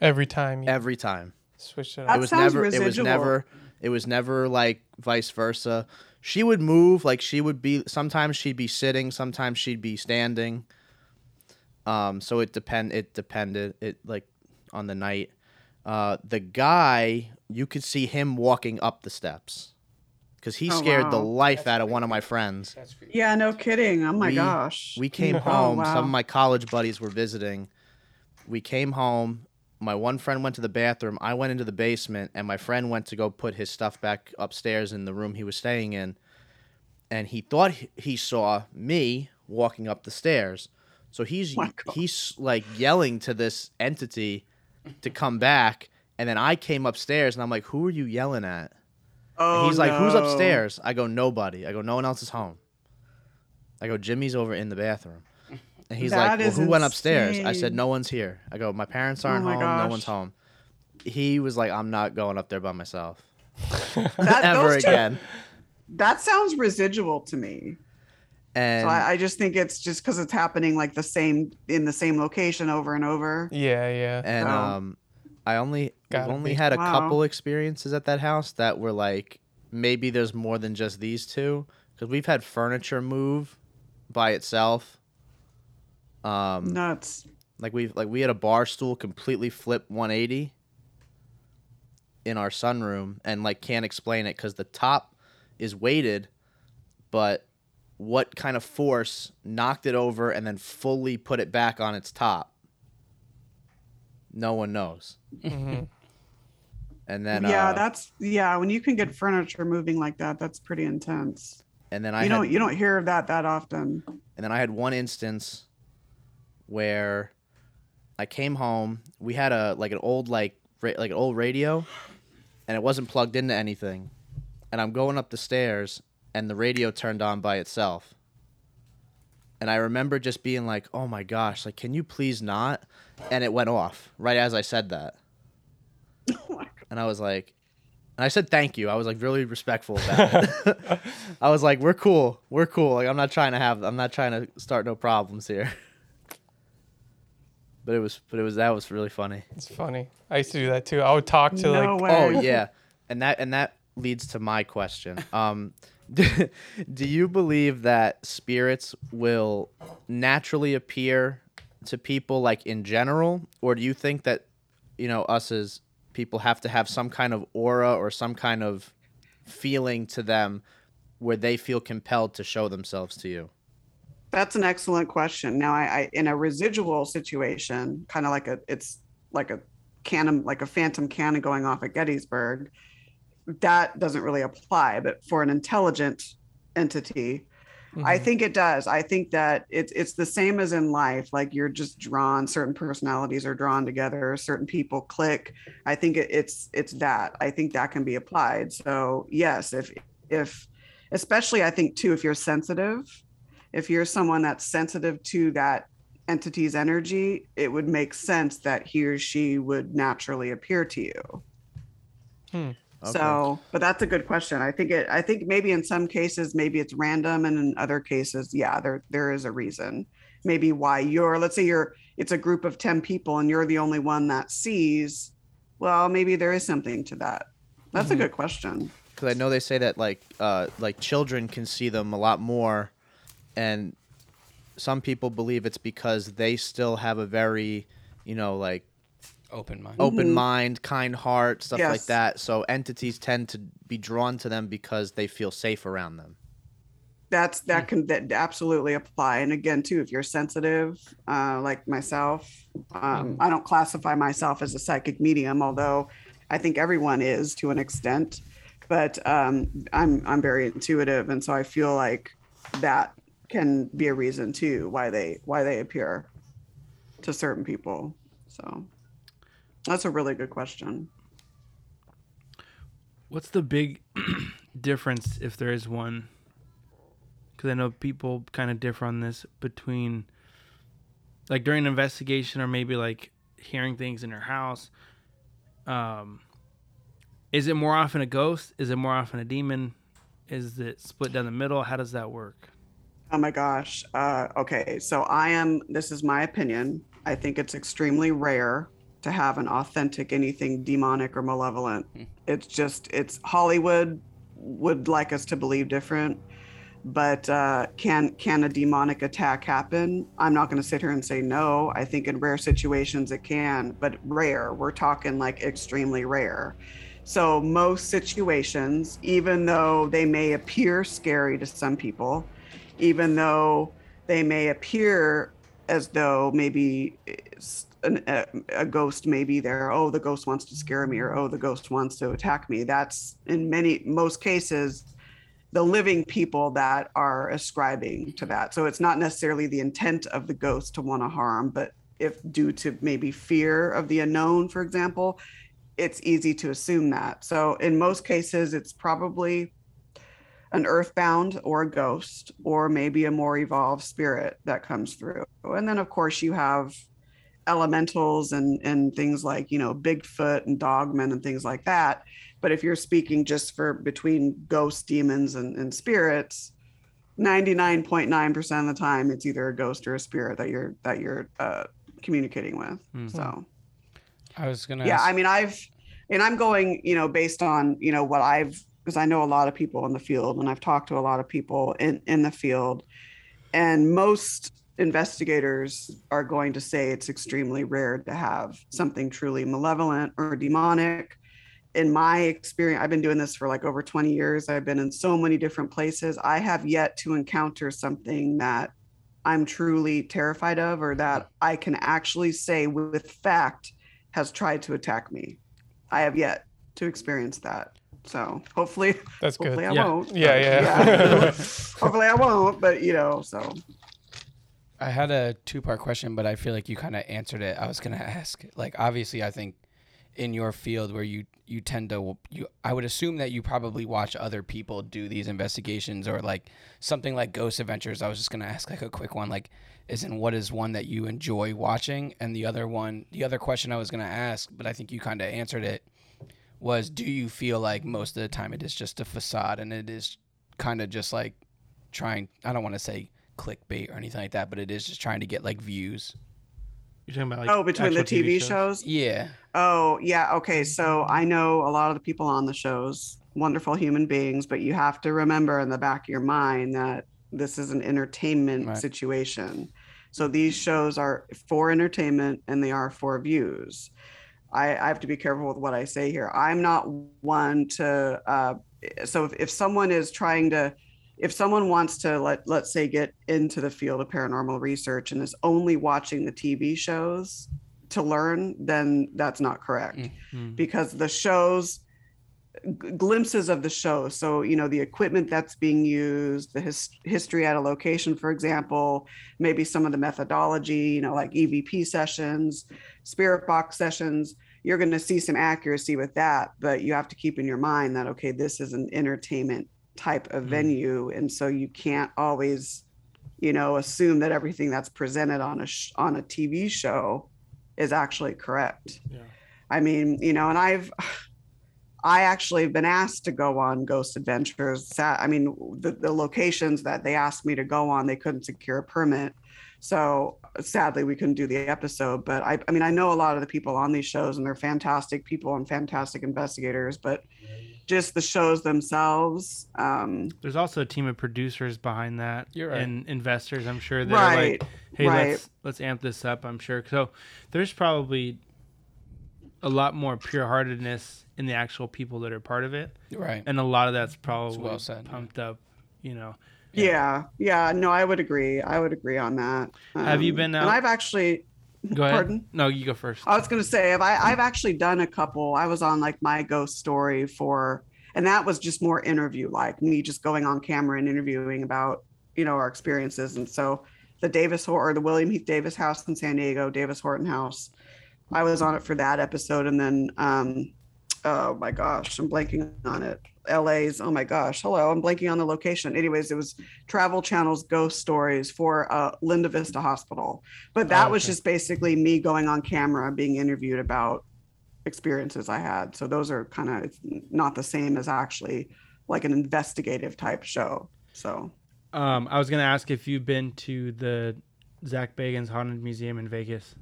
Every time you every time. switch it That up. it was sounds never it was never it was never like vice versa. She would move like she would be sometimes she'd be sitting sometimes she'd be standing. Um so it depend it depended it like on the night. Uh the guy you could see him walking up the steps because he Oh, scared the wow. life out of one of my friends Yeah. No kidding. Oh my we- gosh. we came <laughs> Oh, home. wow. Some of my college buddies were visiting. We came home. My one friend went to the bathroom. I went into the basement, and my friend went to go put his stuff back upstairs in the room he was staying in. And he thought he- he saw me walking up the stairs. So he's oh My he's like yelling to this entity to come back. And then I came upstairs, and I'm like, "Who are you yelling at?" Oh, And he's like, "Who's upstairs?" I go, "Nobody." I go, "No one else is home." I go, "Jimmy's over in the bathroom." And he's like, "Well, is who went upstairs?" I said, "No one's here." I go, "My parents Oh aren't my home. No one's home." He was like, "I'm not going up there by myself <laughs> That, ever two- again." That sounds residual to me. And So I, I just think it's just because it's happening like the same in the same location over and over. Yeah, yeah. and so- um, I only I've Gotta only be. had a Wow. couple experiences at that house that were like maybe there's more than just these two because we've had furniture move by itself. Um, Nuts. Like we've like we had a bar stool completely flip 180 in our sunroom and like can't explain it cuz the top is weighted but what kind of force knocked it over and then fully put it back on its top? No one knows. Mhm. And then yeah, uh, that's yeah. When you can get furniture moving like that, that's pretty intense. and then I you had, don't you don't hear of that that often. And then I had one instance where I came home. We had a like an old like ra- like an old radio, and it wasn't plugged into anything. And I'm going up the stairs, and the radio turned on by itself. And I remember just being like, "Oh my gosh! Like, can you please not?" And it went off right as I said that. <laughs> My And I was like, and I said thank you. I was like really respectful about it. <laughs> I was like, we're cool. We're cool. Like I'm not trying to have I'm not trying to start no problems here. <laughs> But it was but it was that was really funny. It's funny. I used to do that too. I would talk to No like way. Oh <laughs> yeah. And that and that leads to my question. Um do you believe that spirits will naturally appear to people like in general or do you think that you know us as people have to have some kind of aura or some kind of feeling to them where they feel compelled to show themselves to you That's an excellent question. Now, I, I in a residual situation, kind of like a it's like a cannon, like a phantom cannon going off at Gettysburg. That doesn't really apply, but for an intelligent entity, I mm-hmm. think it does. I think that it's it's the same as in life. Like you're just drawn. Certain personalities are drawn together. Certain people click. I think it, it's it's that. I think that can be applied. So yes, if if especially I think too if you're sensitive, if you're someone that's sensitive to that entity's energy, it would make sense that he or she would naturally appear to you. Hmm. Okay. So, but that's a good question. I think it. I think maybe in some cases, maybe it's random, and in other cases, yeah, there there is a reason. Maybe why you're. Let's say you're it's a group of 10 people and you're the only one that sees well maybe there is something to that that's a good question because I know they say that like uh, like children can see them a lot more, and some people believe it's because they still have a very, you know, like Open mind. open Mhm. mind, kind heart, stuff like that. So entities tend to be drawn to them because they feel safe around them. that's that can that absolutely apply and again too if you're sensitive uh, like myself um, i don't classify myself as a psychic medium although i think everyone is to an extent but um, i'm i'm very intuitive and so i feel like that can be a reason too why they why they appear to certain people so that's a really good question What's the big <clears throat> difference, if there is one? Because I know people kind of differ on this between, like during an investigation or maybe like hearing things in your house. Um, is it more often a ghost? Is it more often a demon? Is it split down the middle? How does that work? Oh my gosh. Uh, okay. So I am, this is my opinion. I think it's extremely rare to have an authentic anything demonic or malevolent. It's just, it's Hollywood would like us to believe different. But uh, can can a demonic attack happen? I'm not going to sit here and say no. I think in rare situations it can, but rare. We're talking like extremely rare. So most situations, even though they may appear scary to some people, even though they may appear as though maybe it's an, a, a ghost may be there oh the ghost wants to scare me or oh the ghost wants to attack me. That's in many most cases the living people that are ascribing to that. So it's not necessarily the intent of the ghost to want to harm but if due to maybe fear of the unknown for example it's easy to assume that. So in most cases it's probably an earthbound or a ghost or maybe a more evolved spirit that comes through. And then of course you have elementals and and things like you know bigfoot and dogmen and things like that but if you're speaking just for between ghosts demons and, and spirits 99.9% of the time it's either a ghost or a spirit that you're that you're uh, communicating with Hmm. so I was gonna. yeah ask- i mean i've and i'm going you know based on you know what i've because i know a lot of people in the field and i've talked to a lot of people in in the field and most investigators are going to say it's extremely rare to have something truly malevolent or demonic in my experience i've been doing this for like over 20 years i've been in so many different places i have yet to encounter something that i'm truly terrified of or that i can actually say with fact has tried to attack me. I have yet to experience that. So hopefully, That's good. hopefully I Yeah. won't. Yeah, but yeah. <laughs> hopefully I won't. But you know, so I had a two part question, but I feel like you kind of answered it. I was gonna <laughs> ask, like, obviously, I think in your field where you you tend to you, I would assume that you probably watch other people do these investigations or like something like Ghost Adventures. I was just gonna ask like a quick one, like, isn't what is one that you enjoy watching, and the other one, the other question I was gonna ask, but I think you kind of answered it, was do you feel like most of the time it is just a facade and it is kind of just like trying I don't want to say clickbait or anything like that, but it is just trying to get like views. You're talking about like oh, between the actual TV, shows? Yeah. Oh, yeah. Okay. So I know a lot of the people on the shows, wonderful human beings, but you have to remember in the back of your mind that this is an entertainment Right. situation. So these shows are for entertainment and they are for views. I, I have to be careful with what I say here. I'm not one to, uh, so if, if someone is trying to, if someone wants to let let's say get into the field of paranormal research and is only watching the TV shows to learn, then that's not correct Mm. because the shows g- glimpses of the show so you know the equipment that's being used the his, history at a location for example maybe some of the methodology you know like evp sessions spirit box sessions you're going to see some accuracy with that but you have to keep in your mind that okay this is an entertainment type of mm-hmm. venue and so you can't always you know assume that everything that's presented on a sh- on a tv show is actually correct Yeah. I mean, you know, and I've I actually have been asked to go on Ghost Adventures. I mean, the, the locations that they asked me to go on, they couldn't secure a permit. So sadly, we couldn't do the episode. But I, I mean, I know a lot of the people on these shows, and they're fantastic people and fantastic investigators. But just the shows themselves, um, There's also a team of producers behind that You're right. and investors. I'm sure they're Right, like, "Hey, right. let's let's amp this up." I'm sure. So there's probably a lot more pure-heartedness in the actual people that are part of it, Right. and a lot of that's probably well said, yeah. pumped up. You know, yeah. yeah, No, I would agree. I would agree on that. Have you Um, been And I've actually. Go ahead. Pardon? No, you go first. I was gonna say, have I I've actually done a couple. I was on like my ghost story for, and that was just more interview, like me just going on camera and interviewing about you know our experiences. And so the Davis or the William Heath Davis House in San Diego, Davis Horton House. I was on it for that episode, and then um, oh my gosh, I'm blanking on it. LA's oh my gosh, hello, I'm blanking on the location. Anyways, it was Travel Channel's Ghost Stories for uh, Linda Vista Hospital, but that Oh, was just basically me going on camera, being interviewed about experiences I had. So those are kind of not the same as actually like an investigative type show. So Um, I was gonna ask if you've been to the Zak Bagans Haunted Museum in Vegas.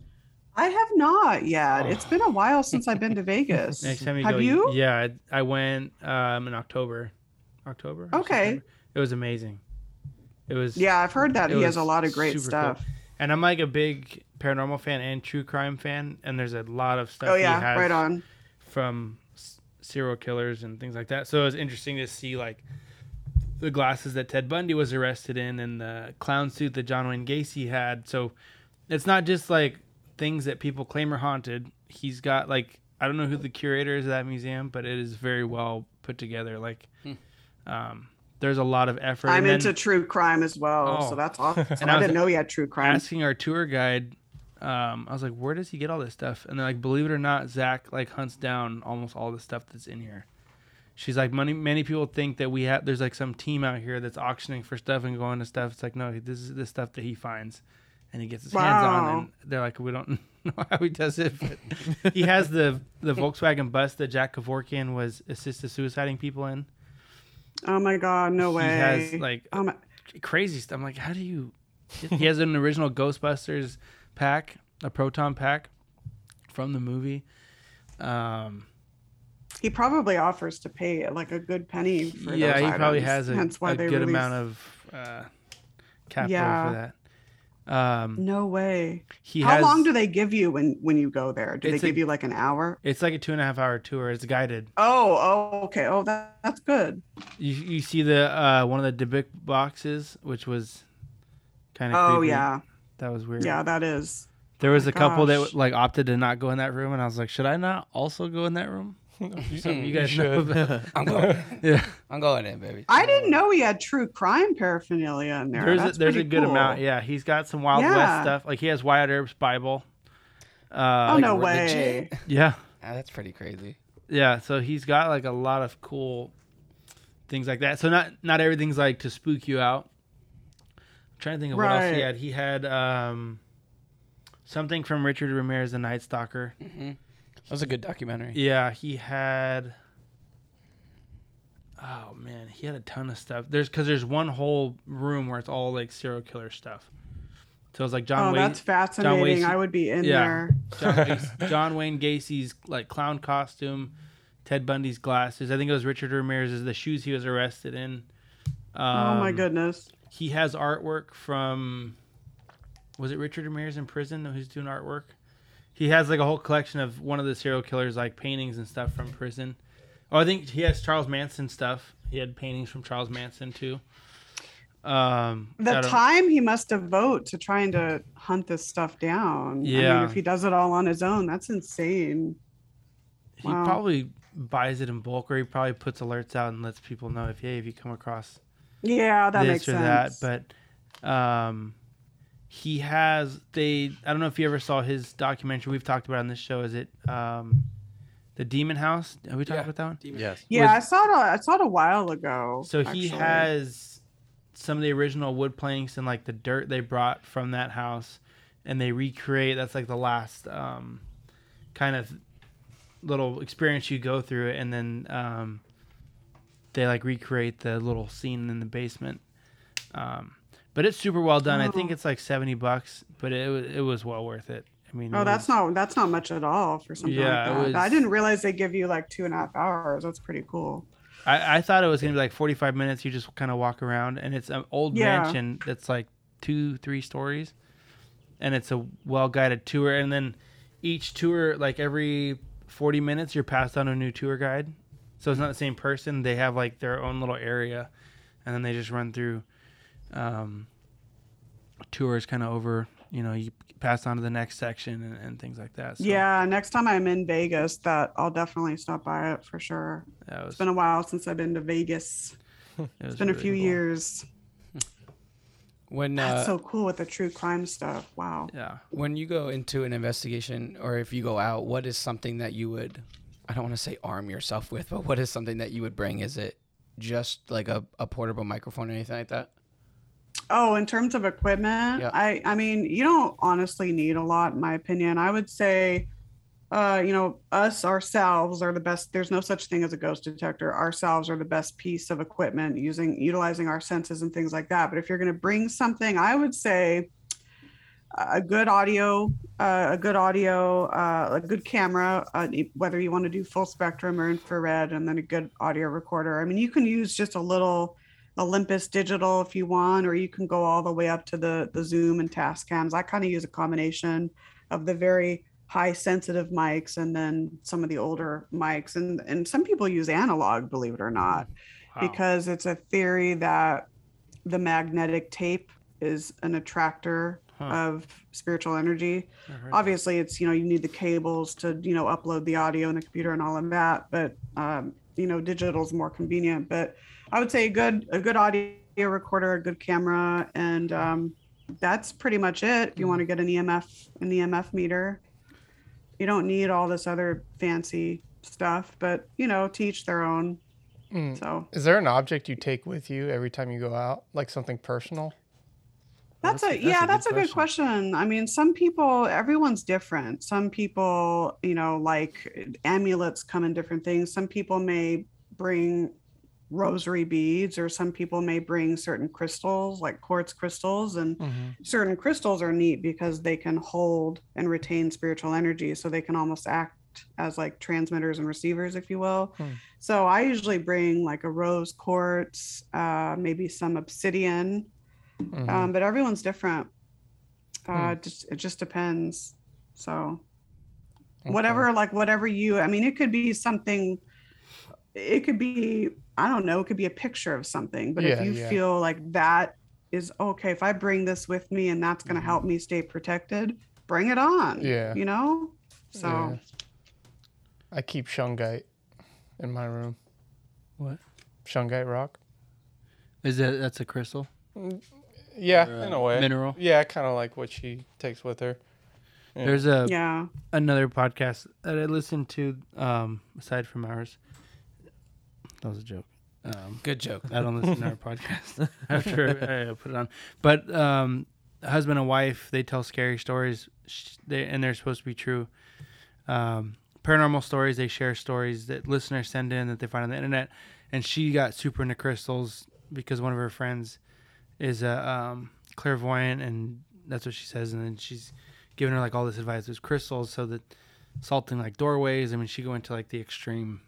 I have not yet. It's been a while since I've been to <laughs> Vegas. Next time you have go, you? Yeah, I, went um, in October. October. Okay. September. It was amazing. It was. Yeah, I've heard that he has a lot of great super cool. stuff. And I'm like a big paranormal fan and true crime fan, and there's a lot of stuff. Oh yeah, right on. From serial killers and things like that. So it was interesting to see like the glasses that Ted Bundy was arrested in, and the clown suit that John Wayne Gacy had. So it's not just like things that people claim are haunted. He's got like I don't know who the curator is of that museum, but it is very well put together. Like, um, there's a lot of effort. I'm and then- into true crime as well, Oh. so that's <laughs> awesome. And I, I didn't know he had true crime. asking our tour guide um, I was like, where does he get all this stuff? And they're like, believe it or not, Zak like hunts down almost all the stuff that's in here. She's like, many many people think that we have there's like some team out here that's auctioning for stuff and going to stuff. It's like, no, this is the stuff that he finds, and he gets his hands on. And they're like, we don't <laughs> know how he does it. But he has the the Volkswagen bus that Jack Kevorkian was assisted suiciding people in. Oh my god, no way. He has like Oh my- crazy stuff. I'm like, how do you? he has an original Ghostbusters pack, a proton pack from the movie. Um, he probably offers to pay like a good penny for yeah, he probably has a, hence why a good amount of uh, capital Yeah. for that. Um, No way. He How has- long do they give you when when you go there? Do they It's a- give you like an hour? it's like a two and a half hour tour. It's guided. Oh, oh, okay. Oh, that, that's good. You you see the uh, one of the Dybbuk boxes, which was kind of Oh creepy. yeah, that was weird. yeah, that is. There was my a couple gosh. that like opted to not go in that room, and I was like, should I not also go in that room? <laughs> Something you You guys know should. <laughs> I'm going. <laughs> yeah. I'm going in, baby. I didn't know he had true crime paraphernalia in there. There's That's a, there's a good cool. amount. Yeah, he's got some Wild Yeah. West stuff. Like he has Wyatt Earp's Bible. Uh, Oh like- no way. legit. Yeah, Ah, that's pretty crazy. yeah. So he's got like a lot of cool things like that. So not not everything's like to spook you out. I'm trying to think of what else he had. He had um, something from Richard Ramirez, The Night Stalker. That was a good documentary. Yeah, he had. Oh man, he had a ton of stuff. There's because there's one whole room where it's all like serial killer stuff. So it's like John oh, Wayne. that's fascinating. Wayne- I would be in yeah. there. John, <laughs> Gacy- John Wayne Gacy's like clown costume, Ted Bundy's glasses. I think it was Richard Ramirez's the shoes he was arrested in. oh my Um, goodness. He has artwork from. Was it Richard Ramirez in prison who's doing artwork? He has like a whole collection of one of the serial killers like paintings and stuff from prison. Oh, I think he has Charles Manson stuff. He had paintings from Charles Manson too. Um, The time he must devote to trying to hunt this stuff down. I Yeah. mean, if he does it all on his own, that's insane. he wow. probably buys it in bulk, or he probably puts alerts out and lets people know if hey, if you come across Yeah, that this makes or sense. that. But um, he has they. I don't know if you ever saw his documentary. We've talked about on this show. Is it um, the Demon House? Have we talked Yeah. about that one? Yes. yeah, was- I saw it. a- I saw it a while ago. So he actually. has some of the original wood planks and like the dirt they brought from that house, and they recreate. That's like the last um, kind of little experience you go through and then um, they like recreate the little scene in the basement. Um, but it's super well done. I think Oh. it's like seventy bucks, but it it was well worth it. I mean, Oh, that's was- not that's not much at all for something Yeah, like that. I didn't realize they give you like two and a half hours. That's pretty cool. I, I thought it was gonna be like forty five minutes. You just kind of walk around, and it's an old Yeah. mansion that's like two, three stories, and it's a well guided tour. And then each tour, like every forty minutes, you're passed on a new tour guide. So it's not the same person. They have like their own little area, and then they just run through um, tours, kind of over. You know, you pass on to the next section and, and things like that. So Yeah, next time I'm in Vegas, that I'll definitely stop by it for sure. was, It's been a while since I've been to Vegas. <laughs> it It's was been a few cool. years. <laughs> When That's uh, so cool with the true crime stuff. Wow. Yeah. when you go into an investigation or if you go out, what is something that you would I don't want to say arm yourself with, but what is something that you would bring? Is it just like a, a portable microphone or anything like that? Oh, in terms of equipment, Yeah. I I mean, you don't honestly need a lot in my opinion. I would say uh, you know, us ourselves are the best. There's no such thing as a ghost detector. Ourselves are the best piece of equipment using utilizing our senses and things like that. But if you're going to bring something, I would say a good audio, uh, a good audio, uh, a good camera, uh, whether you want to do full spectrum or infrared, and then a good audio recorder. I mean, you can use just a little Olympus digital if you want, or you can go all the way up to the the Zoom and Tascams. I kind of use a combination of the very high sensitive mics and then some of the older mics, and and some people use analog, believe it or not, Wow. because it's a theory that the magnetic tape is an attractor Huh. of spiritual energy heard that. obviously it's you know you need the cables to you know upload the audio in the computer and all of that but um, you know digital is more convenient but i would say a good a good audio recorder a good camera and um, that's pretty much it if you want to get an emf an emf meter you don't need all this other fancy stuff but you know teach their own Mm. so Is there an object you take with you every time you go out, like something personal? That's, that's a- a, that's a yeah, good that's a good question. I mean, some people, everyone's different. Some people, you know, like amulets come in different things. Some people may bring rosary beads, or some people may bring certain crystals, like quartz crystals. And certain crystals are neat because they can hold and retain spiritual energy. So they can almost act as like transmitters and receivers, if you will. Hmm. So I usually bring like a rose quartz, uh, maybe some obsidian Mhm. um, but everyone's different. Uh, Hmm. just it just depends. So Okay. whatever, like whatever you. I mean, it could be something. It could be I don't know. It could be a picture of something. But Yeah, if you yeah. feel like that is okay, if I bring this with me and that's going to help me stay protected, bring it on. Mm-hmm. Yeah. You know. So Yeah. I keep shungite in my room. What? Shungite rock. Is that that's a crystal? Yeah, Or, uh, in a way. mineral? Yeah, kind of like what she takes with her. Yeah. There's a yeah. another podcast that I listened to um, aside from ours. That was a joke. Um, Good joke. I don't listen to our podcast <laughs> after I put it on. But um, husband and wife, they tell scary stories, sh- they, and they're supposed to be true. Um, paranormal stories, they share stories that listeners send in that they find on the internet. And she got super into crystals because one of her friends is a um, clairvoyant, and that's what she says. And then she's giving her like all this advice with crystals, so that salting like doorways. I mean, she go into like the extreme,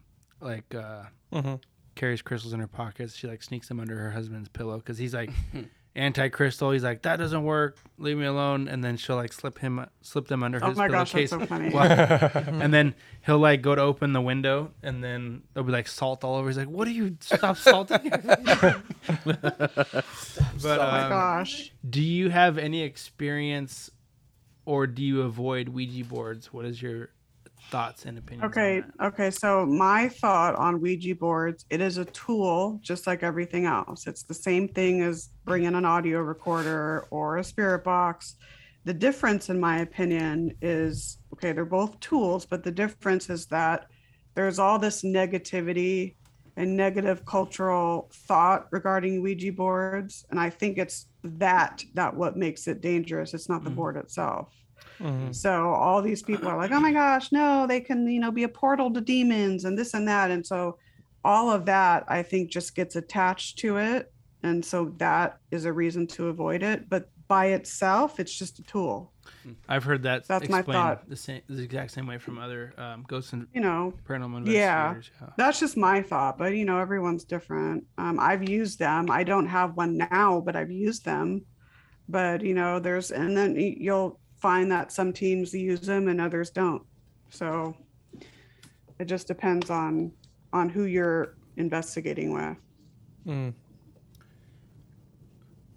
like. Uh, Mhm. carries crystals in her pockets. She like sneaks them under her husband's pillow because he's like <laughs> anti-crystal. He's like that doesn't work. Leave me alone. And then she'll like slip him slip them under Oh his my gosh, that's so funny. While- <laughs> and then he'll like go to open the window, and then there'll be like salt all over. He's like, "What are you? Stop salting!" <laughs> but oh my um, gosh. do you have any experience, or do you avoid Ouija boards? What is your thoughts and opinions? Okay, okay. So my thought on Ouija boards, it is a tool just like everything else. It's the same thing as bringing an audio recorder or a spirit box. The difference, in my opinion, is okay, they're both tools, but the difference is that there's all this negativity and negative cultural thought regarding Ouija boards. And I think it's that that what makes it dangerous. It's not the Mhm. board itself. Mhm. So all these people are like, oh my gosh, no, they can, you know, be a portal to demons and this and that. And so all of that, I think, just gets attached to it. And so that is a reason to avoid it. But by itself, it's just a tool. I've heard that That's my thought. the same, the exact same way from other um, ghosts and You know, paranormal yeah investigators. Yeah. that's just my thought but you know everyone's different um, i've used them i don't have one now but i've used them but you know there's and then you'll find that some teams use them and others don't. So it just depends on on who you're investigating with. Mm.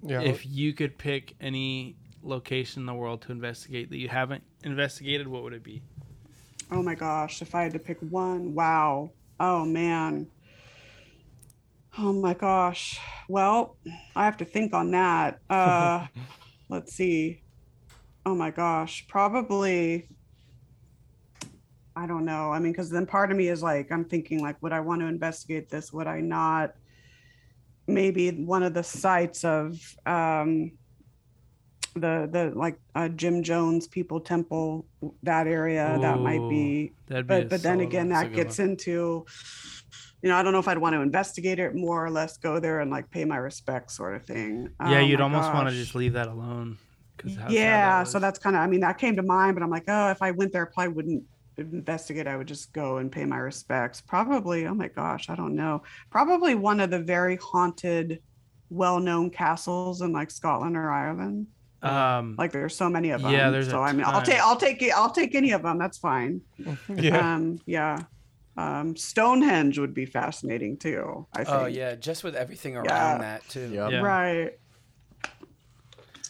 Yeah. If you could pick any location in the world to investigate that you haven't investigated, what would it be? oh my gosh if i had to pick one wow. Oh man. Oh my gosh. Well i have to think on that. Uh <laughs> let's see oh my gosh probably i don't know i mean because then part of me is like i'm thinking like would i want to investigate this would i not maybe one of the sites of um the the like uh, jim jones people temple that area that might be but but then again one. That gets into you know i don't know if i'd want to investigate it more or less go there and like pay my respects sort of thing yeah, Oh you'd almost want to just leave that alone. 'Cause how that yeah so that's kind of i mean that came to mind but i'm like oh if i went there I probably wouldn't investigate i would just go and pay my respects probably oh my gosh i don't know probably one of the very haunted well-known castles in like scotland or ireland Um, like there's so many of them Yeah, there's so i mean i'll take i'll take it i'll take any of them that's fine Yeah. um yeah um stonehenge would be fascinating too i think Oh yeah, just with everything around Yeah. that too. Yep. Yeah. right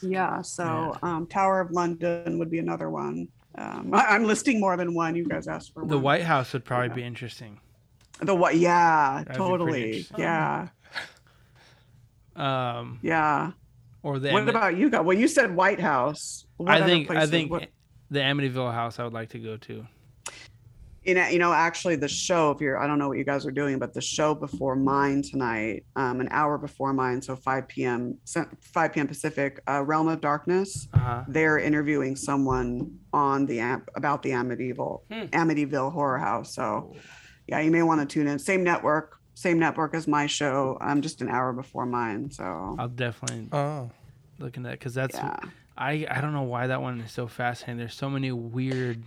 yeah so um tower of london would be another one. Um <laughs> I, i'm listing more than one. You guys asked for the one. White House would probably be interesting. the what yeah That'd totally. yeah. Um, yeah. or the what Ami- about you guys well you said white house. What I think I think What- the Amityville house I would like to go to. You know, you know, actually the show, if you're, I don't know what you guys are doing, but the show before mine tonight, um, an hour before mine, so 5 p.m., 5 p.m. Pacific, uh, Realm of Darkness, Uh-huh. they're interviewing someone on the app about the Amityville, Amityville Horror House. So, yeah, you may want to tune in. Same network, same network as my show. I'm just an hour before mine. So, I'll definitely Oh. look into that because that's yeah. I I don't know why that one is so fascinating. There's so many weird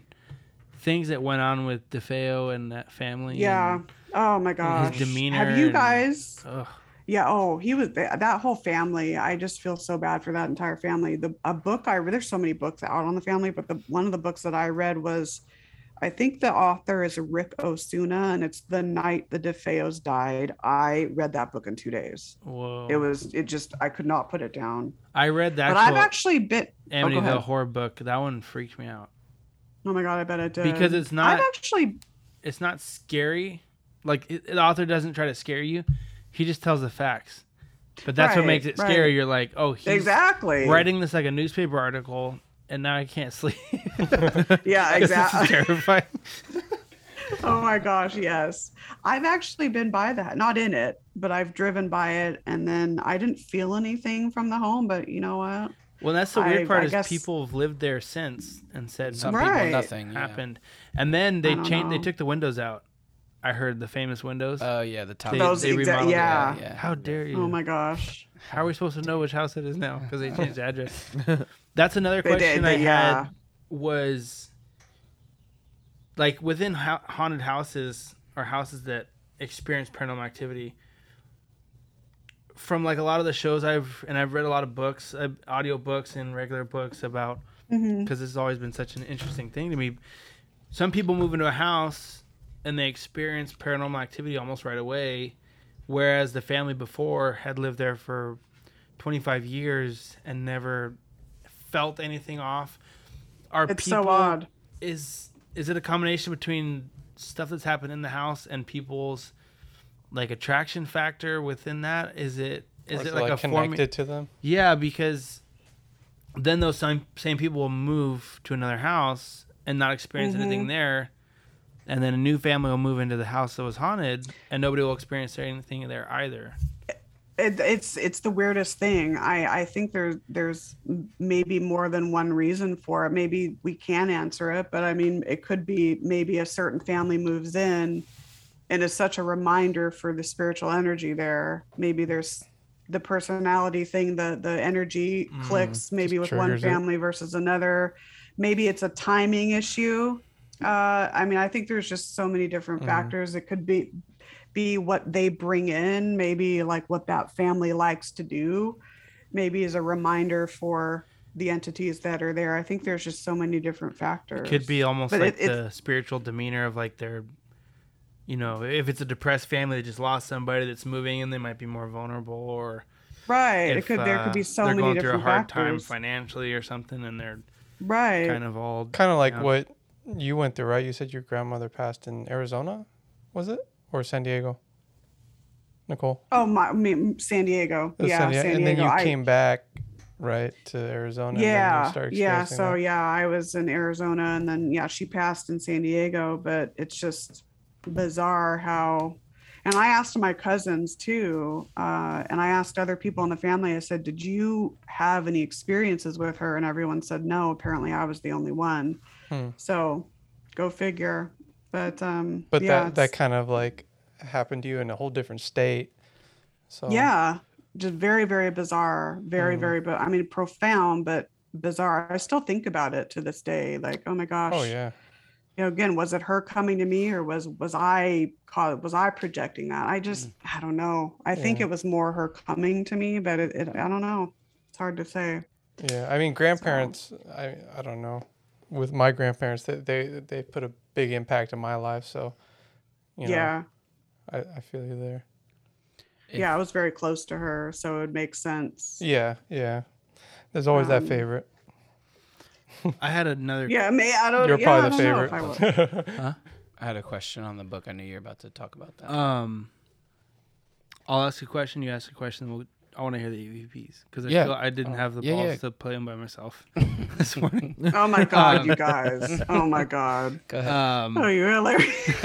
things that went on with DeFeo and that family. Yeah. Oh my gosh. His demeanor Have you and- guys? ugh. Yeah. Oh, he was that, whole family. I just feel so bad for that entire family. The a book I read. There's so many books out on the family, but the one of the books that I read was, I think the author is Ric Osuna, and it's the night the DeFeos died. I read that book in two days. Whoa. It was. It just. I could not put it down. I read that. But I've actually been. Oh, Amityville ahead. horror book. That one freaked me out Oh my god! I bet it did. because it's not. I've actually. It's not scary. Like it, the author doesn't try to scare you. He just tells the facts. But that's what makes it right. scary. You're like, oh, he's Exactly. writing this like a newspaper article, and now I can't sleep. <laughs> <laughs> Yeah, exactly. terrifying. <laughs> oh my gosh, yes. I've actually been by that, not in it, but I've driven by it and then I didn't feel anything from the home, but you know what? Well, that's the weird I- part I is guess- people have lived there since and said Some nothing people Right. nothing. Yeah. happened, and then they I don't changed. They took the windows out. I heard the famous windows. Oh yeah, the top. They- Those they exact, remodeled yeah. Yeah. How dare you? Oh my gosh. How are we supposed to know which house it is now? Because they <laughs> changed the address. <laughs> That's another They did, question I they- yeah. had was like within ha- haunted houses or houses that experience paranormal activity. From like a lot of the shows I've and I've read a lot of books, uh, audio books and regular books about because this has always been such an interesting thing to me. Some people move into a house and they experience paranormal activity almost right away, whereas the family before had lived there for 25 years and never felt anything off. Are It's people so odd. is is it a combination between stuff that's happened in the house and people's like attraction factor within that? Is it is Or it like, a connected formu- to them? yeah, because then those same same people will move to another house and not experience anything Mhm. there, and then a new family will move into the house that was haunted, and nobody will experience anything there either. it, it's it's the weirdest thing. I I think there's there's maybe more than one reason for it. Maybe we can answer it, but I mean, it could be maybe a certain family moves in, and it's such a reminder for the spiritual energy there. Maybe there's the personality thing, the the energy Mm, clicks. Maybe with one triggers it. family versus another. Maybe it's a timing issue. Uh, I mean, I think there's just so many different Mhm. factors. It could be be what they bring in, maybe like what that family likes to do, maybe as a reminder for the entities that are there. I think there's just so many different factors. Could be almost But like it- it- the spiritual demeanor of like their, you know, if it's a depressed family that just lost somebody that's moving and they might be more vulnerable, or right. It if, could there could be uh, so they're many going through a different hard time financially or something, and they're right. kind of all Kind of like Yeah. what you went through, right? You said your grandmother passed in Arizona, was it, or San Diego? Nicole. Oh my, I mean, San Diego. It was yeah, San Diego. San and then you I- came back, right, to Arizona. and you yeah started yeah so that. yeah i was in arizona and then yeah she passed in san diego but it's just bizarre how and i asked my cousins too uh, and i asked other people in the family i said did you have any experiences with her and everyone said no apparently i was the only one Hmm. so go figure but um But yeah that that kind of like happened to you in a whole different state. So yeah just very very bizarre very Mhm. very but i mean profound but bizarre i still think about it to this day like oh my gosh Oh yeah. You know again was it her coming to me or was was i was i projecting that i just i don't know i think Mm. It was more her coming to me but it, it i don't know it's hard to say Yeah, I mean, grandparents. I I don't know. With my grandparents, they they they put a big impact in my life. So, you know, yeah I, I feel you there. yeah i was very close to her so it makes sense Yeah, yeah. There's always that Um, favorite. I had another. yeah may i don't You're yeah, probably I the don't know I would. <laughs> favorite. I had a question on the book. I knew you were about to talk about that. Um, I'll ask a question. You ask a question. We'll, I want to hear the EVPs because I Yeah. feel I didn't Oh, have the yeah, balls yeah. to play them by myself <laughs> this morning. oh my god Um, you guys <laughs> oh my god Go ahead. Um, oh you're hilarious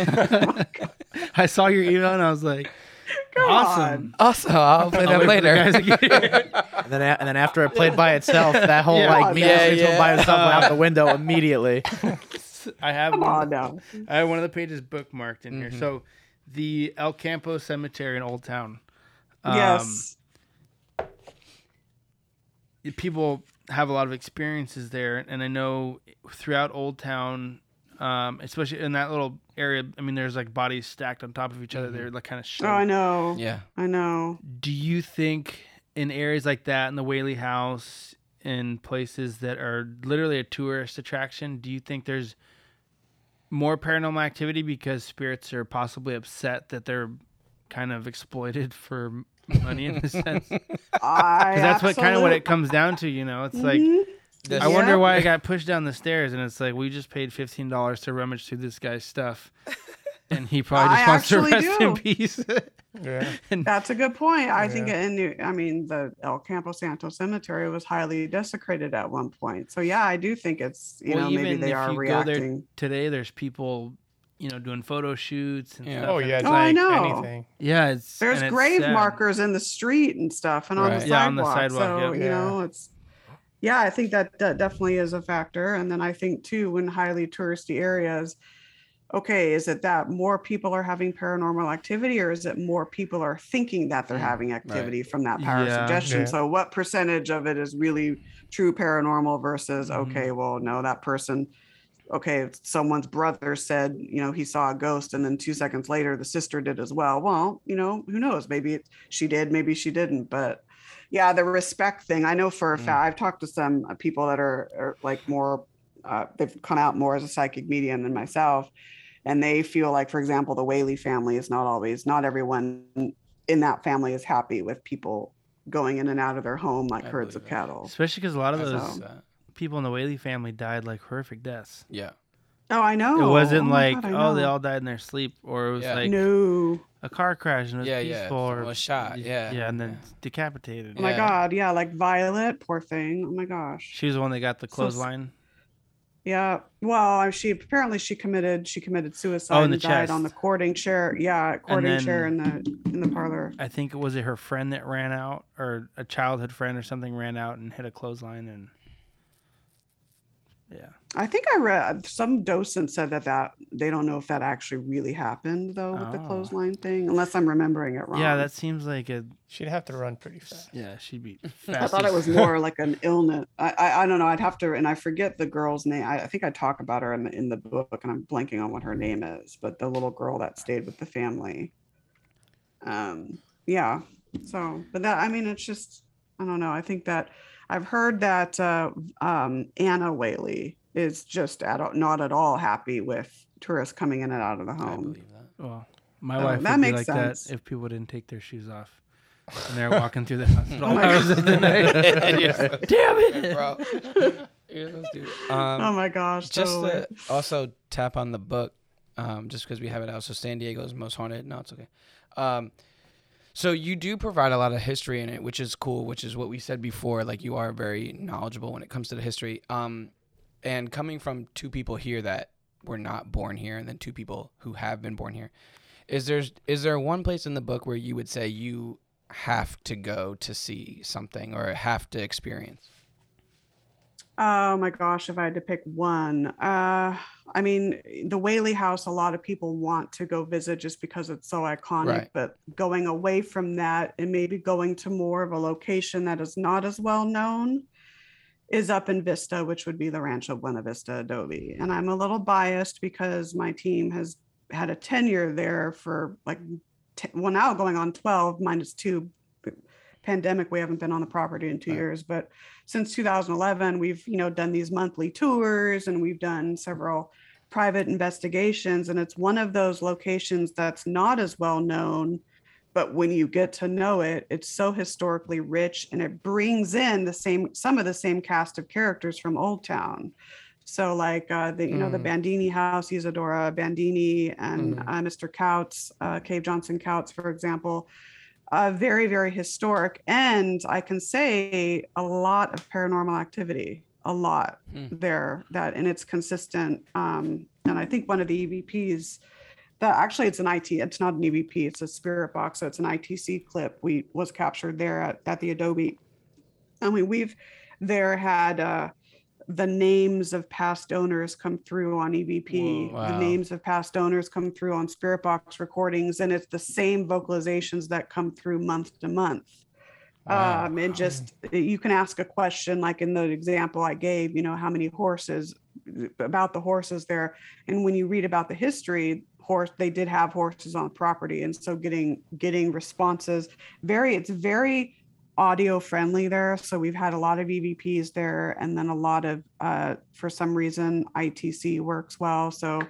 I saw your email and I was like, Come awesome. awesome. I'll play that wait for the later. guys to get here. <laughs> And then, a- and then after it played by itself, that whole Yeah. like me Yeah, listening to it by yeah. itself went out the <laughs> window immediately. I have come one. on now I have one of the pages bookmarked in here. So, the El Campo Cemetery in Old Town. Um, yes people have a lot of experiences there, and I know throughout Old Town, um, especially in that little area. I mean, there's like bodies stacked on top of each other. They're like kind of. oh i know yeah. i know Do you think in areas like that, in the Whaley House, in places that are literally a tourist attraction, do you think there's more paranormal activity because spirits are possibly upset that they're kind of exploited for money in a sense? <laughs> Because I that's what kind of what it comes down to, you know. It's like Mhm. This- I wonder why I got pushed down the stairs, and it's like we just paid fifteen dollars to rummage through this guy's stuff, <laughs> and he probably I just wants to actually rest in peace. Yeah. <laughs> and That's a good point. I think Yeah. in New, I mean the El Campo Santo Cemetery was highly desecrated at one point. So yeah, I do think it's you Well, know maybe even they if are you go there- reacting. today, there's people, you know, doing photo shoots and Yeah. stuff. Oh yeah. it's Oh, I know. Anything. Yeah, it's There's and it's grave sad. markers in the street and stuff, and on the Right. Yeah, on the sidewalk. sidewalk, So yep. you know it's yeah, I think that, that definitely is a factor. And then I think too, in highly touristy areas, okay, is it that more people are having paranormal activity, or is it more people are thinking that they're Mm, having activity from that power of Yeah. suggestion? Yeah. So what percentage of it is really true paranormal versus Mhm. okay, well, no, that person okay, someone's brother said, you know, he saw a ghost, and then two seconds later, the sister did as well. Well, you know, who knows? Maybe it, she did, maybe she didn't. But yeah, the respect thing, I know for a Mm. fact, I've talked to some uh, people that are, are like more, uh, they've come out more as a psychic medium than myself. And they feel like, for example, the Whaley family is not always, not everyone in that family is happy with people going in and out of their home like I herds of that. cattle. Especially because a lot of those saw that. people in the Whaley family died like horrific deaths. Yeah. Oh, I know. it wasn't Oh like God, oh they all died in their sleep, or it was Yeah. like no. A car crash and it was Yeah, yeah. peaceful, or Someone was shot, yeah, yeah, and then yeah. decapitated. Oh my Yeah. God. Yeah. Like Violet, poor thing. Oh my gosh. She was the one that got the So clothesline. Yeah. Well, she apparently she committed she committed suicide Oh, in the and died on the chest. courting chair. Yeah, courting chair in the in the parlor. I think it was it her friend that ran out, or a childhood friend or something ran out and hit a clothesline, and yeah, I think I read some docent said that that they don't know if that actually really happened though with the Oh. clothesline thing, unless I'm remembering it wrong. yeah, that seems like a She'd have to run pretty fast. yeah. She'd be. <laughs> Fast I thought it was more like an illness. I, I I don't know. I'd have to, and I forget the girl's name. I, I think I talk about her in the in the book, and I'm blanking on what her name is. But the little girl that stayed with the family. Um. Yeah. So, but that I mean, it's just I don't know. I think that I've heard that uh, um, Anna Whaley is just at, not at all happy with tourists coming in and out of the home. I home. believe that. Well, my Oh, wife that would be makes like sense. that if people didn't take their shoes off and they're walking through the hospital <laughs> Oh my hours of the night. <laughs> <laughs> Damn it, bro. You're so stupid. Um, oh my gosh! just totally. to also tap on the book, um, just because we have it out. So San Diego's most haunted. No, it's okay. Um, so you do provide a lot of history in it, which is cool. Which is what we said before. Like you are very knowledgeable when it comes to the history. Um, and coming from two people here that were not born here, and then two people who have been born here, is there is there one place in the book where you would say you have to go to see something or have to experience? Oh my gosh, if I had to pick one, uh, I mean, the Whaley House, a lot of people want to go visit just because it's so iconic. Right. But going away from that and maybe going to more of a location that is not as well known is up in Vista, which would be the Rancho Buena Vista Adobe. And I'm a little biased because my team has had a tenure there for like, t- well, now going on 12 minus two pandemic we haven't been on the property in two Right. years but since 2011 we've you know done these monthly tours and we've done several private investigations and it's one of those locations that's not as well known but when you get to know it it's so historically rich and it brings in the same some of the same cast of characters from old town so like uh, the you know the Mm. bandini house ysidora bandini and Mhm. uh, mr couts uh, cave johnson couts for example uh, very very historic and i can say a lot of paranormal activity a lot Hmm. there that and it's consistent um and i think one of the evps that actually it's an it it's not an evp it's a spirit box so it's an itc clip we was captured there at, at the adobe i mean we've there had uh the names of past owners come through on EVP. Whoa. The names of past owners come through on Spirit Box recordings, and it's the same vocalizations that come through month to month. Wow. Um, and just you can ask a question, like in the example I gave, you know, how many horses about the horses there. And when you read about the history, horse they did have horses on property, and so getting getting responses very it's very audio friendly there. So we've had a lot of EVPs there, and then a lot of, uh, for some reason, ITC works well. So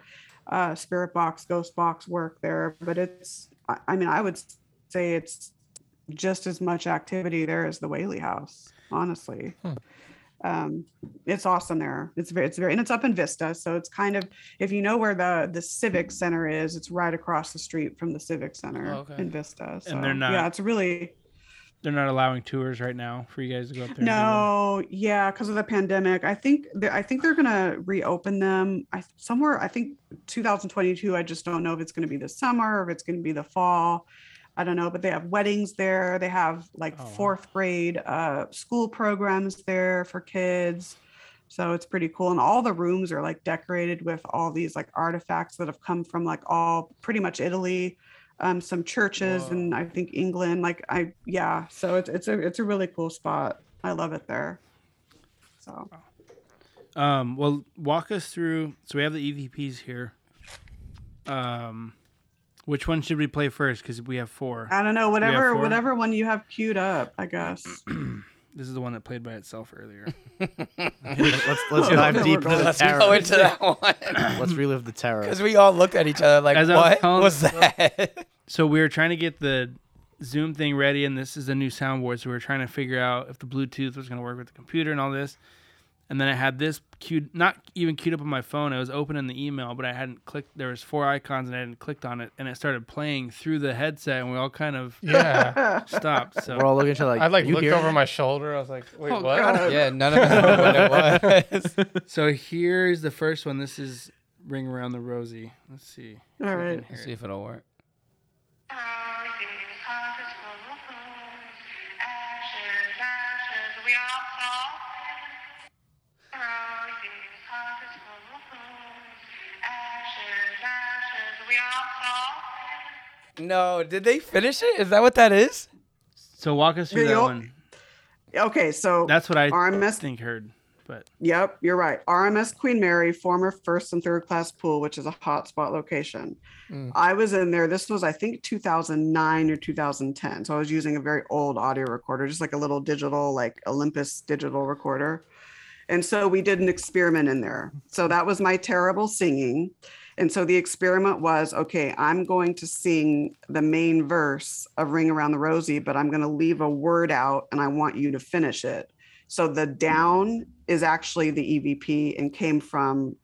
uh, Spirit Box, Ghost Box work there. But it's, I, I mean, I would say it's just as much activity there as the Whaley House, honestly. Um, it's awesome there. It's very, it's very, and it's up in Vista. So it's kind of, if you know where the the Civic Center is, it's right across the street from the Civic Center Oh, okay. in Vista. So they're not- yeah, it's really They're not allowing tours right now for you guys to go up there. and no, yeah, because of the pandemic. I think they're, I think they're gonna reopen them. I somewhere I think 2022. I just don't know if it's gonna be the summer or if it's gonna be the fall. I don't know, but they have weddings there. They have like Oh, fourth grade uh, school programs there for kids. So it's pretty cool. And all the rooms are like decorated with all these like artifacts that have come from like all pretty much Italy, um, some churches Whoa. and I think England. Like I yeah. So it's it's a it's a really cool spot. I love it there. So Um, well, walk us through. So we have the EVPs here. Um, which one should we play first? Because we have four. I don't know, whatever whatever one you have queued up, I guess. <clears throat> This is the one that played by itself earlier. <laughs> <laughs> let's let's dive deep <laughs> into the Let's terror. go into that one. Let's relive the terror. Because we all looked at each other like, As I was what telling- was that? so we were trying to get the Zoom thing ready, and this is a new soundboard. So we were trying to figure out if the Bluetooth was going to work with the computer and all this. And then I had this queued, not even queued up on my phone. It was open in the email, but I hadn't clicked. There was four icons, and I hadn't clicked on it, and it started playing through the headset, and we all kind of Yeah. <laughs> stopped. So We're all looking at like, I like "You looked hear over my shoulder. I was like, wait, Oh, what? God. Yeah, none of us knew what it was. <laughs> So here's the first one. This is Ring Around the Rosie. Let's see. All if right. Let's see if it'll work. No, did they finish it? Is that what that is? So walk us through Yeah, that you'll- one. Okay, so That's what I RMS think heard. But Yep, you're right. RMS Queen Mary, former first and third class pool, which is a hotspot location. Mm. I was in there. This was, I think, 2009 or 2010. So I was using a very old audio recorder, just like a little digital, like Olympus digital recorder. And so we did an experiment in there. So that was my terrible singing. And so the experiment was okay, I'm going to sing the main verse of Ring Around the Rosie, but I'm going to leave a word out and I want you to finish it. So the down is actually the EVP and came from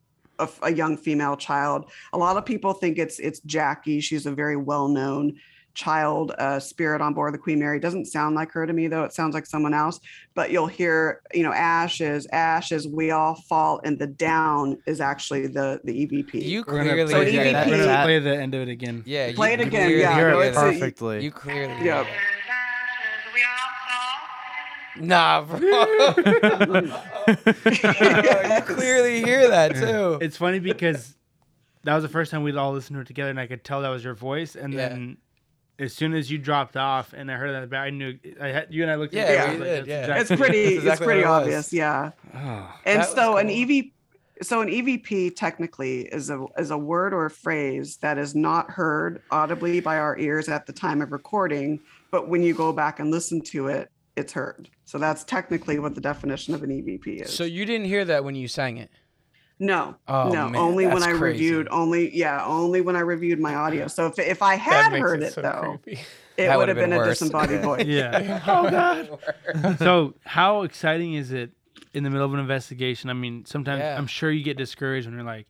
a young female child. A lot of people think it's it's Jackie. She's a very well-known child uh, spirit on board the Queen Mary. Doesn't sound like her to me though. It sounds like someone else. But you'll hear, you know, ashes, ashes. We all fall, and the down is actually the the EVP. You clearly play, hear EVP that. we're play the end of it again. Yeah, you Play it again, clearly yeah, hear no, that. a- perfectly. You clearly. Yeah. Nah, bro. <laughs> you clearly hear that <laughs> too. It's funny because that was the first time we'd all listened to it together, and I could tell that was your voice. And Yeah. then as soon as you dropped off, and I heard that, I knew I had you and I looked. Yeah, at each other, we I was did, that's yeah. exactly- it's pretty That's it's pretty it obvious yeah Oh. and That was so an cool. ev so an evp technically is a is a word or a phrase that is not heard audibly by our ears at the time of recording but when you go back and listen to it it's heard so that's technically what the definition of an evp is So you didn't hear that when you sang it. No Oh, no man, only when i crazy. reviewed only yeah only when i reviewed my audio so if, if i had heard it it, so though creepy. it would have been, been a disembodied <laughs> voice Yeah. <laughs> oh god <laughs> so how exciting is it in the middle of an investigation? I mean, sometimes Yeah. I'm sure you get discouraged when you're like,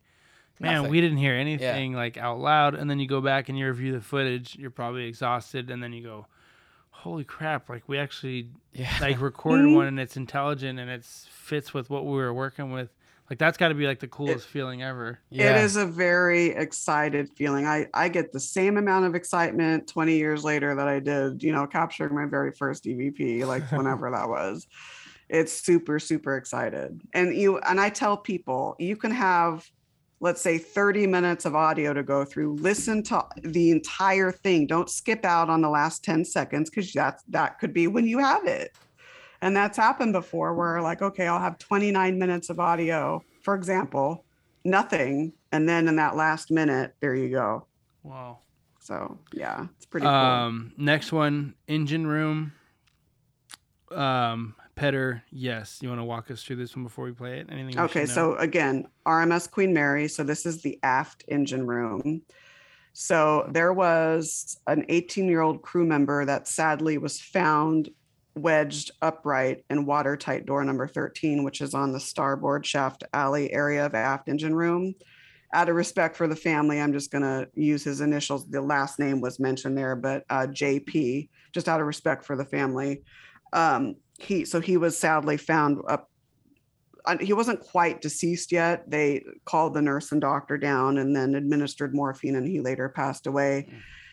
"Man, Nothing. we didn't hear anything like out loud," and then you go back and you review the footage. You're probably exhausted, and then you go, "Holy crap! Like we actually Yeah. like recorded Mhm. one, and it's intelligent and it fits with what we were working with." Like that's got to be like the coolest feeling ever. Yeah. It is a very excited feeling. I, I get the same amount of excitement 20 years later that I did, you know, capturing my very first EVP, like <laughs> whenever that was. It's super, super excited. And you and I tell people you can have, let's say, 30 minutes of audio to go through. Listen to the entire thing. Don't skip out on the last 10 seconds because that's that could be when you have it. And that's happened before where like, okay, I'll have 29 minutes of audio, for example, nothing. And then in that last minute, there you go. Wow. So yeah, it's pretty cool. Um, next one, engine room. Um, Petter, yes. You want to walk us through this one before we play it? Anything? Okay, so again, RMS Queen Mary. So this is the aft engine room. So there was an 18 year old crew member that sadly was found wedged upright in watertight door number 13, which is on the starboard shaft alley area of aft engine room. Out of respect for the family, I'm just going to use his initials. The last name was mentioned there, but uh, JP, just out of respect for the family. Um, he so he was sadly found up he wasn't quite deceased yet. They called the nurse and doctor down and then administered morphine, and he later passed away.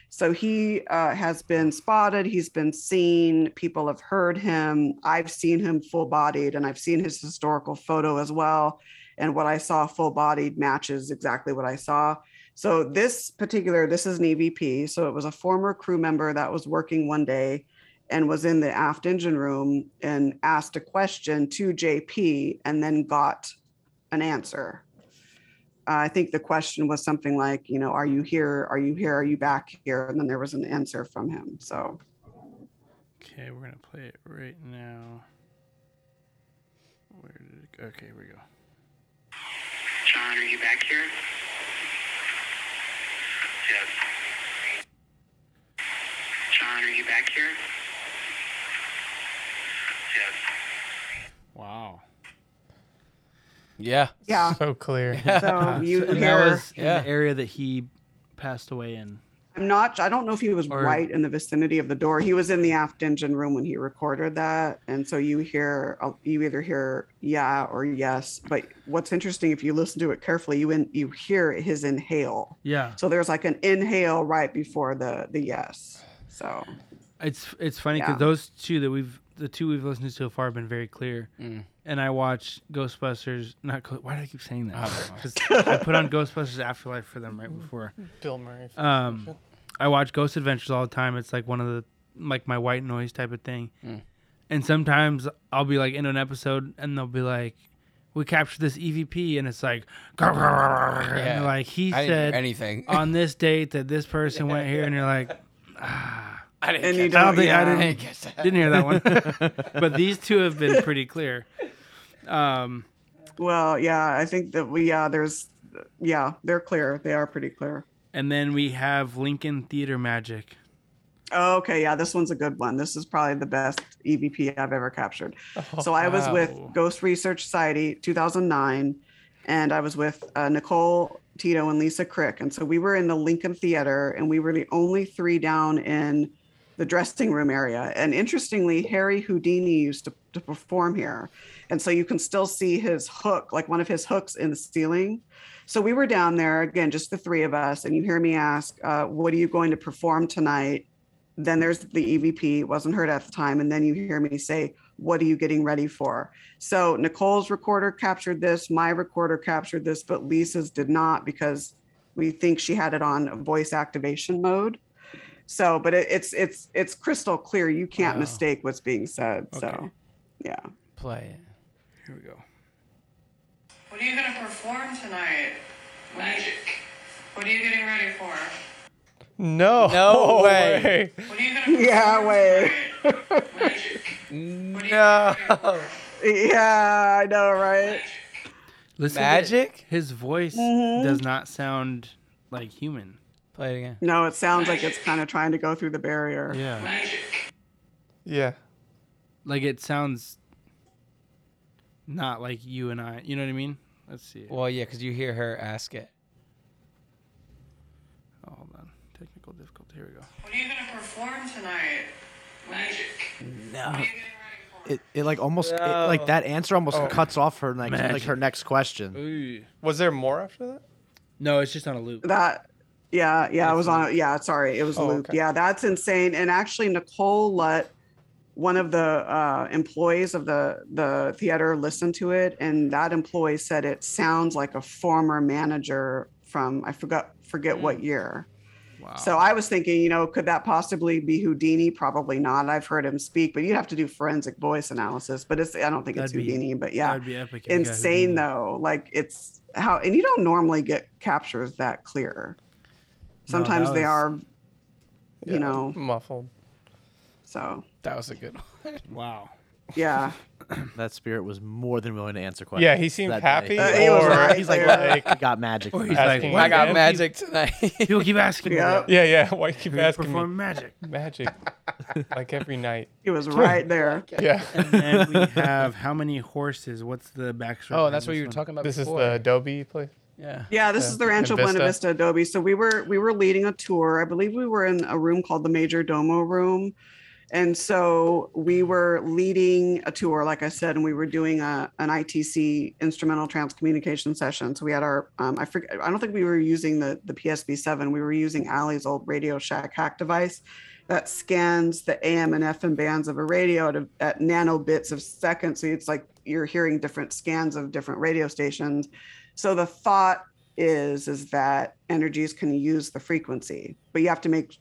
So he uh, has been spotted. He's been seen. People have heard him. I've seen him full bodied, and I've seen his historical photo as well. And what I saw full bodied matches exactly what I saw. So this particular, this is an EVP. So it was a former crew member that was working one day and was in the aft engine room and asked a question to JP and then got an answer. Uh, I think the question was something like, you know, are you here? Are you here? Are you back here? And then there was an answer from him. So Okay, we're gonna play it right now. Where did it go? Okay, here we go. John, are you back here? Yes. John, are you back here? Yes. Wow. Yeah. Yeah. So clear. <laughs> So <laughs> you and hear. that was in the area that he passed away in. I'm not. I don't know if he was Or- right in the vicinity of the door. He was in the aft engine room when he recorded that, and so you hear. uh, You either hear yeah or yes. But what's interesting, if you listen to it carefully, you in, you hear his inhale. Yeah, So there's like an inhale right before the the yes. So it's it's funny because Yeah. those two that we've the two we've listened to so far have been very clear. Mm. And I watched Ghostbusters. Not Gho- why do I keep saying that? I don't know. <laughs> 'Cause I put on Ghostbusters Afterlife for them right before. Bill Murray. Um, I watch Ghost Adventures all the time. It's like one of the like my white noise type of thing. Mm. And sometimes I'll be like in an episode and they'll be like, "We captured this EVP," and it's like, and like he I said anything. on this date that this person went here, and you're like, <laughs> <laughs> I didn't and catch you. I don't don't. think I didn't didn't catch that. didn't hear that one. <laughs> but these two have been pretty clear. Um, Well, yeah, I think that we yeah. There's yeah, they're clear. They are pretty clear. and then we have Lincoln Theater Magic. Oh, okay, yeah, this one's a good one. This is probably the best EVP I've ever captured. Oh, so I was with. Ghost Research Society 2009, and I was with uh, Nicole Tito and Lisa Crick, and so we were in the Lincoln Theater, and we were the only three down in the dressing room area. And interestingly, Harry Houdini used to, to perform here, and so you can still see his hook, like one of his hooks in the ceiling. So we were down there again, just the three of us, and you hear me ask, uh, "What are you going to perform tonight?" Then there's the EVP, wasn't heard at the time, and then you hear me say, "What are you getting ready for?" So Nicole's recorder captured this, my recorder captured this, but Lisa's did not because we think she had it on voice activation mode. So, but it, it's it's it's crystal clear. You can't Wow. mistake what's being said. So, yeah. Play it. Here we go. What are you gonna perform tonight? Magic. What are you getting ready for? No. No <laughs> way. What are you gonna Yeah, way. Magic. No. Yeah, I know, right? Listen Magic? His voice Mhm. does not sound like human. Play it again. No, it sounds like it's kind of trying to go through the barrier. Yeah. Magic. Yeah. Like it sounds not like you and I. You know what I mean? Let's see. Well, yeah, because you hear her ask it. Oh, hold on. Technical difficulty. Here we go. What are you gonna perform tonight? Magic. No. What are you getting ready for? It, it like almost it, like that answer almost Oh. cuts off her next like her next question. Ooh. Was there more after that? No, it's just on a loop. That, yeah, yeah, I was on. Yeah, sorry, it was Oh, loop. okay. Yeah, that's insane. And actually, Nicole let one of the uh, employees of the the theater listen to it, and that employee said it sounds like a former manager from I forgot forget what year. Wow. So I was thinking, you know, could that possibly be Houdini? Probably not. I've heard him speak, but you'd have to do forensic voice analysis. But it's I don't think it's That'd be- Houdini. But yeah, That'd be epic. if you got insane though. Like it's how, and you don't normally get captures that clear. No, Sometimes that they was- are, Yeah, you know. muffled. So That was a good one. <laughs> Wow. yeah, <clears throat> That spirit was more than willing to answer questions. Yeah, he seemed that happy. Uh, he was or right He's like, there. like, I got magic. Or he's that." Asking like, I got "Why magic tonight. <laughs> People keep asking me. Yeah. yeah, yeah. Why keep We asking perform me? magic. Magic, <laughs> like every night. he was right there. Yeah. And then we have how many horses? What's the backstory? oh, that's what you this were one? talking about This is the Adobe place. Yeah. Yeah, this Yeah. is the Rancho In Vista. Buena Vista Adobe. So we were we were leading a tour. I believe we were in a room called the Major Domo room. And so we were leading a tour, like I said, and we were doing a, an ITC instrumental transcommunication session. So we had our, um, I forget, I don't think we were using the, the PSB7. We were using Allie's old Radio Shack hack device that scans the AM and FM bands of a radio at, at nanobits of seconds. So it's like you're hearing different scans of different radio stations. So the thought is is that energies can use the frequency, but you have to make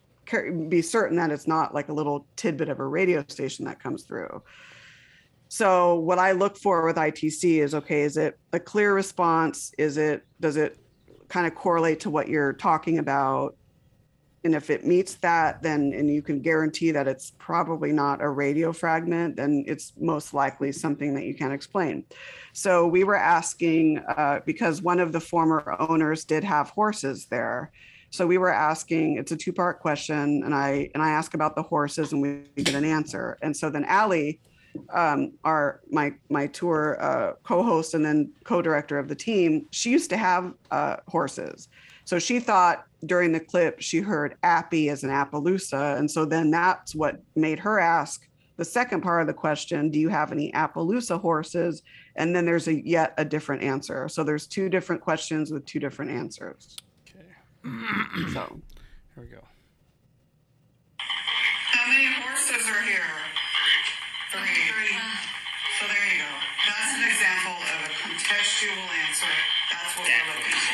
be certain that it's not like a little tidbit of a radio station that comes through. So what I look for with ITC is okay, is it a clear response? Is it does it kind of correlate to what you're talking about? And if it meets that, then and you can guarantee that it's probably not a radio fragment, then it's most likely something that you can't explain. So we were asking uh, because one of the former owners did have horses there. So we were asking, it's a two-part question, and I and I ask about the horses and we get an answer. And so then Allie um, our my my tour uh, co-host and then co-director of the team, she used to have uh, horses. So she thought during the clip she heard Appy as an Appaloosa, and so then that's what made her ask the second part of the question: Do you have any Appaloosa horses? And then there's a yet a different answer. So there's two different questions with two different answers. Okay. <clears throat> So Here we go. How many horses are here? Three. Three. So there you go. That's an example of a contextual answer. That's what we're looking for.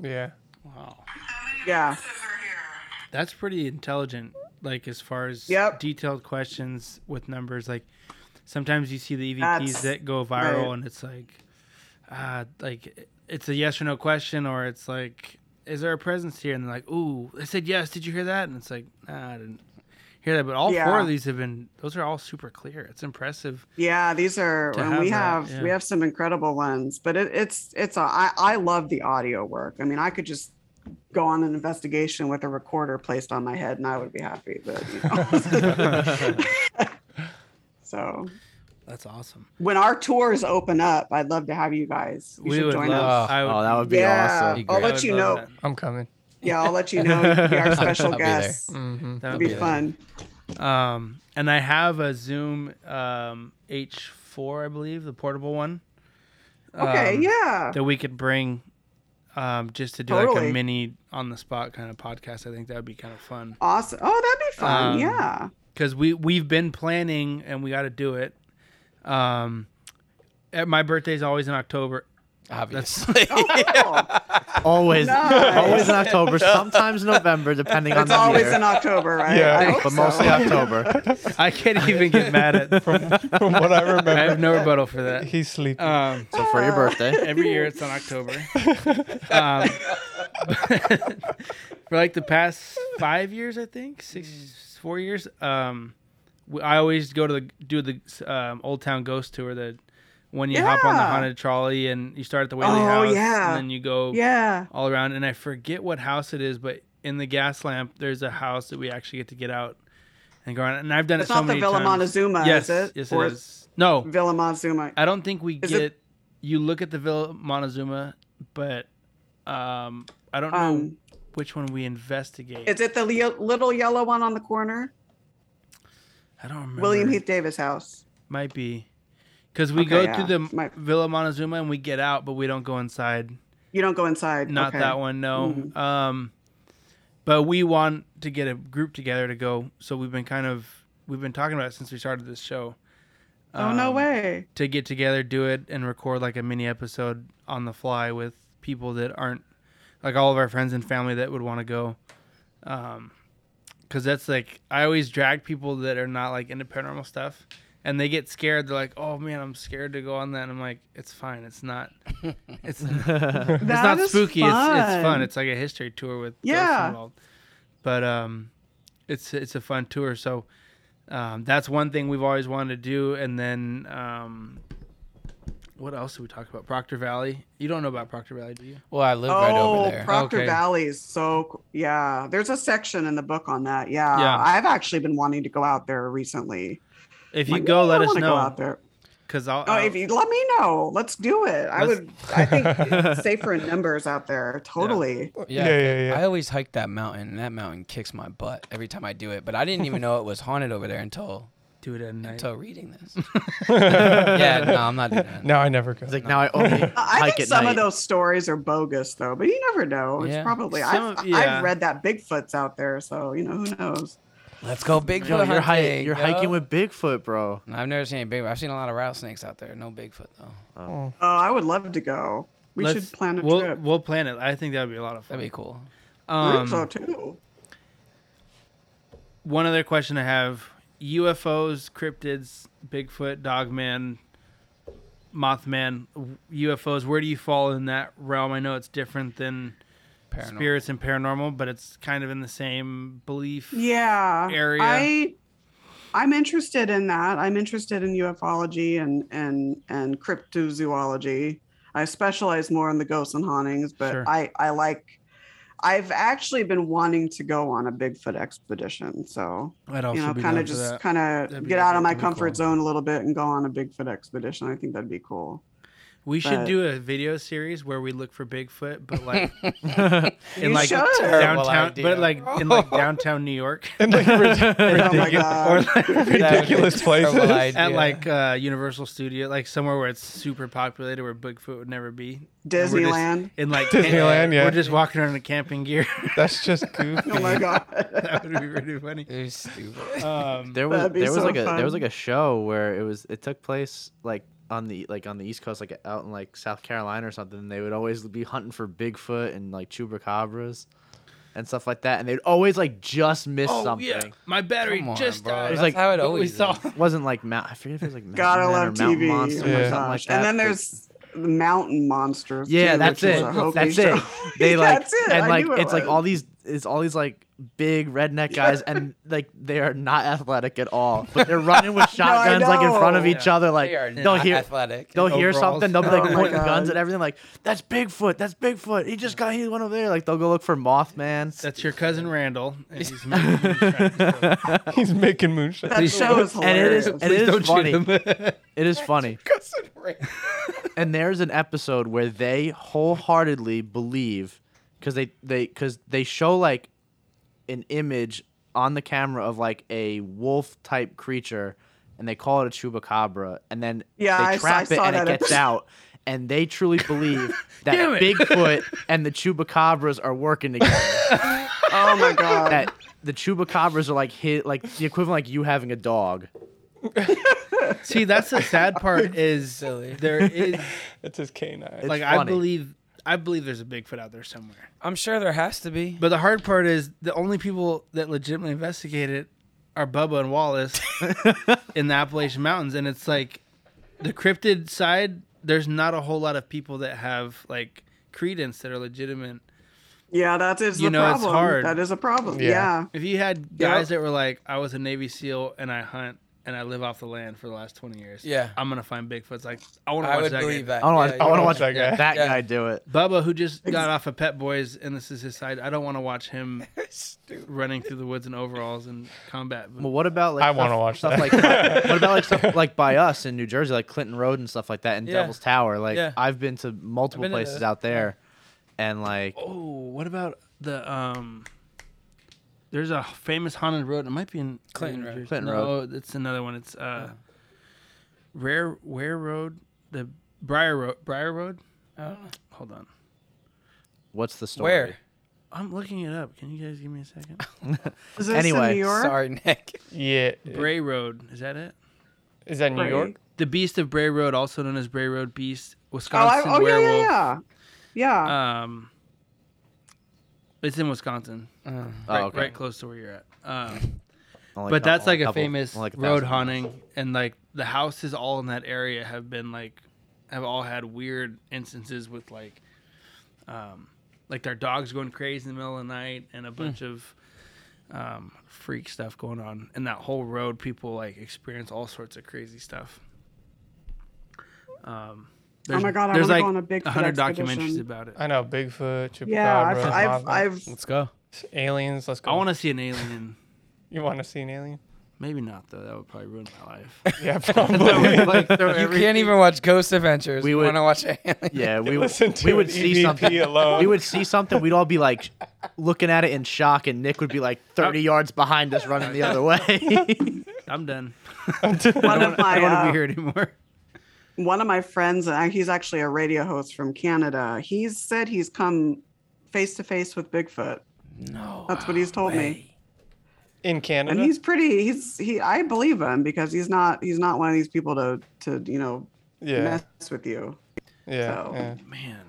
Yeah. Wow. yeah, That's pretty intelligent. Like as far as Yep. detailed questions with numbers, like sometimes you see the EVPs That's- that go viral, right. and it's like, uh, like it's a yes or no question, or it's like, is there a presence here? And they're like, ooh, they said yes. Did you hear that? And it's like, nah, I didn't hear that. But all four of these have been; those are all super clear. It's impressive. yeah. These are To and we have that, have we have some incredible ones, but it, it's it's a, I I love the audio work. I mean, I could just go on an investigation with a recorder placed on my head, and I would be happy. But you know. <laughs> <laughs> so That's awesome. when our tours open up, I'd love to have you guys. You We should would join love- us. I would- Oh, that would be yeah, awesome. I'll let you know. that. I'm coming. Yeah, I'll let you know. You can be our <laughs> special I'll be there. guest. hmm That It'd be be fun. Um, and I have a Zoom um, H4, I believe, the portable one. Okay, um, yeah. That we could bring um, just to do like a mini on the spot kind of podcast. I think that would be kind of fun. Awesome. Oh, that'd be fun. Um, yeah. Because we, we've been planning and we got to do it. Um, at my birthday's always in October. Obviously. <laughs> Oh, cool. Always, Nice. always in October, sometimes November, depending on the year. it's the always in October, right? Yeah. I hope but so. mostly October. <laughs> I can't even get mad at <laughs> From from what I remember, I have no rebuttal for that. he's sleeping. Um, So for your birthday, every year it's in October. um, <laughs> for like the past five years, I think six, four years. Um, I always go to the do the um, Old Town Ghost tour. The when you hop on the haunted trolley and you start at the Whaley Oh, House, yeah. and then you go Yeah. all around. And I forget what house it is, but in the gas lamp, there's a house that we actually get to get out and go around. And I've done It's it so not the Villa. Montezuma, yes, is it? Yes, Or- it is. No, Villa Montezuma. I don't think we Is get. it- You look at the Villa Montezuma, but um, I don't know Um, which one we investigate. Is it the le- little yellow one on the corner? I don't remember. William Heath Davis house. might be because we Okay, go yeah. through the Might- Villa Montezuma and we get out, but we don't go inside. You don't go inside. Not okay. that one, no. Mhm. Um, but we want to get a group together to go, so we've been kind of we've been talking about it since we started this show. Oh no Um, way. to get together, do it, and record like a mini episode on the fly with people that aren't like all of our friends and family that would want to go. Um, cause that's like I always drag people that are not like into paranormal stuff, and they get scared. They're like, "Oh man, I'm scared to go on that." And I'm like, "It's fine. It's not. It's <laughs> it's not is spooky. It's it's fun. fun. It's like a history tour with ghosts Yeah. involved. But um, it's it's a fun tour. So um, that's one thing we've always wanted to do. And then um, what else did we talk about? Proctor Valley. You don't know about Proctor Valley, do you? Well, I live right Oh, over there. Proctor Okay. Valley's so yeah. There's a section in the book on that. Yeah, Yeah. I've actually been wanting to go out there recently. If you Like, go, let us know. Out there. Cause I'll, Oh, I'll- if you let me know, let's do it. I Let's- would. I think <laughs> it's safer in numbers out there. Totally. Yeah, Yeah, yeah, yeah. I always hike that mountain, and that mountain kicks my butt every time I do it. But I didn't even know it was haunted over there until do it at night. until reading this. <laughs> yeah, no, I'm not doing that. No, I never go. It's like now I only <laughs> I hike think at some night. of those stories are bogus, though. But you never know. It's Yeah. probably. Some I've, yeah. I've read that Bigfoot's out there, so you know who knows. Let's go Bigfoot Yo, you're, hi- hunting. you're yo. hiking with Bigfoot, bro. No, I've never seen any Bigfoot. I've seen a lot of rattlesnakes out there. No Bigfoot though. Oh, I would love to go. We Let's- should plan a we'll, trip. We'll plan it. I think that would be a lot of fun. That'd be cool. I think Um, so too. one other question I have: UFOs, cryptids, Bigfoot, Dogman, Mothman, UFOs. Where do you fall in that realm? I know it's different than Paranormal. spirits and paranormal, but it's kind of in the same belief. yeah area. i i'm interested in that i'm interested in ufology and and and cryptozoology i specialize more in the ghosts and hauntings but Sure. i i like i've actually been wanting to go on a bigfoot expedition so I'd also you know kind of just kind of get out of my that'd cool. comfort zone a little bit and go on a bigfoot expedition i think that'd be cool We should but- do a video series where we look for Bigfoot, but like <laughs> <laughs> in like should. Downtown, but like in like downtown New York, <laughs> And like rid- oh my ridiculous, god ridiculous places. at like uh, Universal Studio, like somewhere where it's super populated, where Bigfoot would never be. And just disneyland In like Disneyland, yeah. we're just walking around in camping gear. That's just goofy. oh my god that would be really funny. It was stupid. Um, There was That'd there was so like a there was like a show where it was it took place like on the like on the East Coast, like out in like South Carolina or something. They would always be hunting for Bigfoot and like chupacabras and stuff like that, and they'd always like just miss oh something. yeah, my battery on, just bro. died. It was like how it we always saw. is. It <laughs> wasn't like Mount. I forget if it was like Mountain gotta Man or love Mountain tv Monster oh or something like that. and then there's the mountain monsters Yeah, too, that's which is it. a Hopi That's show. it. They <laughs> like That's it. and like it it's like all these it's all these like big redneck guys and like they are not athletic at all. But they're <laughs> running with shotguns like in front of know. each other. Like They are they'll not hear athletic. they'll hear overalls. something. They'll be like Oh my pointing guns at everything. Like that's Bigfoot. That's Bigfoot. He just got he went over there. Like they'll go look for Mothman. That's your cousin Randall. and he's <laughs> making moonshine. <laughs> He's making moonshine. that show is and it is hilarious. and it is funny. him. It is funny. cousin Randall. and there's an episode where they wholeheartedly believe because they they because they show like an image on the camera of like a wolf type creature and they call it a chupacabra and then Yeah, they I saw- trap I it saw and it gets out and they truly believe <laughs> that Bigfoot <laughs> and the chupacabras are working together. <laughs> oh my god that the chupacabras are like hit like the equivalent like you having a dog. See, that's the sad part is Silly. there is It's his canine. It's like I believe I believe there's a Bigfoot out there somewhere. I'm sure there has to be. But the hard part is the only people that legitimately investigate it are Bubba and Wallace <laughs> in the Appalachian Mountains, and it's like the cryptid side. There's not a whole lot of people that have like credence that are legitimate. yeah that is You the know, it's hard. that is a problem Yeah. yeah, If you had guys that were like, I was a Navy SEAL and I hunt and I live off the land for the last 20 years. Yeah. I'm gonna find Bigfoot's like I want to I watch would that believe guy. that. I want to Yeah, I want to yeah. watch that guy. that Yeah. guy do it. Bubba, who just got off of Pet Boys, and this is his side. I don't want to watch him <laughs> Stupid. running through the woods in overalls and combat. Well, what about like I stuff- wanna watch stuff that. like <laughs> what about like stuff like by us in New Jersey, like Clinton Road and stuff like that, and Yeah. Devil's Tower. Like Yeah. I've been to multiple been to places those. out there, and like Oh, what about the um? There's a famous haunted road. It might be in Clinton Road. Jersey. Clinton no, Road. it's another one. It's uh, Rare Ware Road, the Briar Road. Briar Road. I. Hold on, what's the story? Where? I'm looking it up. Can you guys give me a second? <laughs> is this Anyway, in new york Sorry, Nick. yeah. Bray Road. Is that it? Is that New Right. York? The Beast of Bray Road, also known as Bray Road Beast, oh, I, Wisconsin oh yeah yeah werewolf. yeah yeah Um, it's in Wisconsin, Uh, Oh, right, okay. right close to where you're at. Um, <laughs> Only but that's like a couple- famous like a road thousand miles. haunting, and like the houses all in that area have been like have all had weird instances with like, um, like their dogs going crazy in the middle of the night, and a bunch of um, freak stuff going on. And that whole road, people like experience all sorts of crazy stuff. Um, Oh my God, I there's wanna like go on a Bigfoot hundred expedition. documentaries about it. I know Bigfoot, Chupacabra, yeah I've I've, Mothman. I've let's go. aliens. Let's go. I want to see an alien. <laughs> You want to see an alien? Maybe not though. That would probably ruin my life. <laughs> Yeah, <laughs> probably. like throw You every- can't even watch Ghost Adventures. We We would- want to watch Alien. Yeah, we would Listen to we would an see EVP something. alone. We would see something. We'd all be like looking at it in shock, and Nick would be like thirty yards behind us, running the other way. I'm done. one of I don't want to uh, be here anymore. One of my friends uh, he's actually a radio host from canada. He's said he's come face to face with bigfoot. No. that's what he's told me. in Canada. and he's pretty he's he i believe him because he's not he's not one of these people to to you know yeah, mess with you. Yeah, so- yeah. Man,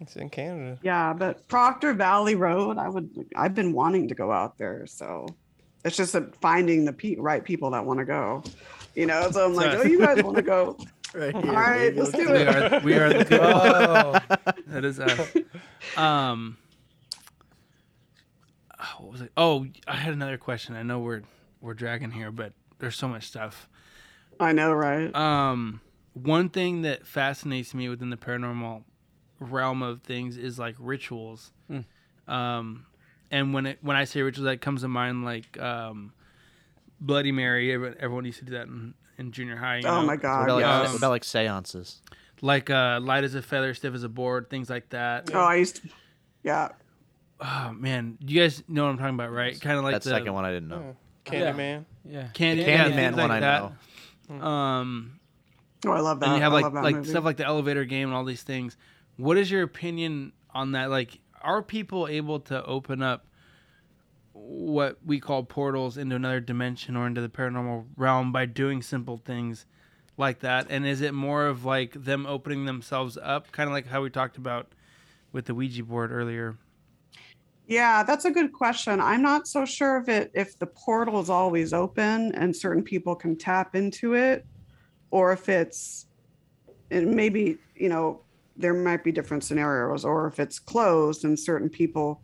It's in Canada. yeah but proctor valley road i would i've been wanting to go out there so it's just that finding the pe- right people that want to go. You know so i'm like oh you guys want to go <laughs> Right All right, let's do We it. are we are the good <laughs> Oh. That is us. Um. oh, What was it? Oh, I had another question. I know we're we're dragging here, but there's so much stuff. I know, right? Um, one thing that fascinates me within the paranormal realm of things is like rituals. Um, and when it when I say rituals, that comes to mind like um, Bloody Mary. Everyone, everyone used to do that in, in junior high. you Oh know? my What god. about, like, yes. what about like seances? Like uh, light as a feather, stiff as a board, things like that. Oh, I used to. Yeah. Oh man, you guys know what I'm talking about, right? Kind of like that the second one I didn't know. Candyman. Yeah. candy, yeah, Candyman things one like I that. know. Um, Oh, I love that. and you have I like love that like movie. stuff like the elevator game and all these things. What is your opinion on that? Like, are people able to open up what we call portals into another dimension or into the paranormal realm by doing simple things like that? And is it more of like them opening themselves up, kind of like how we talked about with the Ouija board earlier? Yeah, that's a good question. I'm not so sure if it if the portal is always open and certain people can tap into it, or if it's and maybe you know there might be different scenarios, or if it's closed and certain people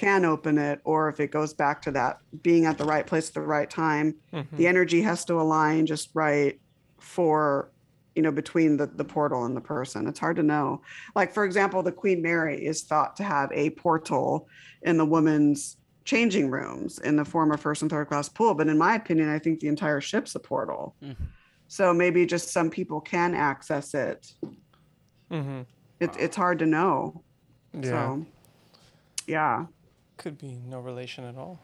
can open it, or if it goes back to that being at the right place at the right time. The energy has to align just right for you know between the, the portal and the person. It's hard to know. Like for example the queen mary is thought to have a portal in the woman's changing rooms in the form of first and third class pool but in my opinion i think the entire ship's a portal. So maybe just some people can access it. Mm-hmm. it, it's hard to know. Yeah. so yeah Could be no relation at all.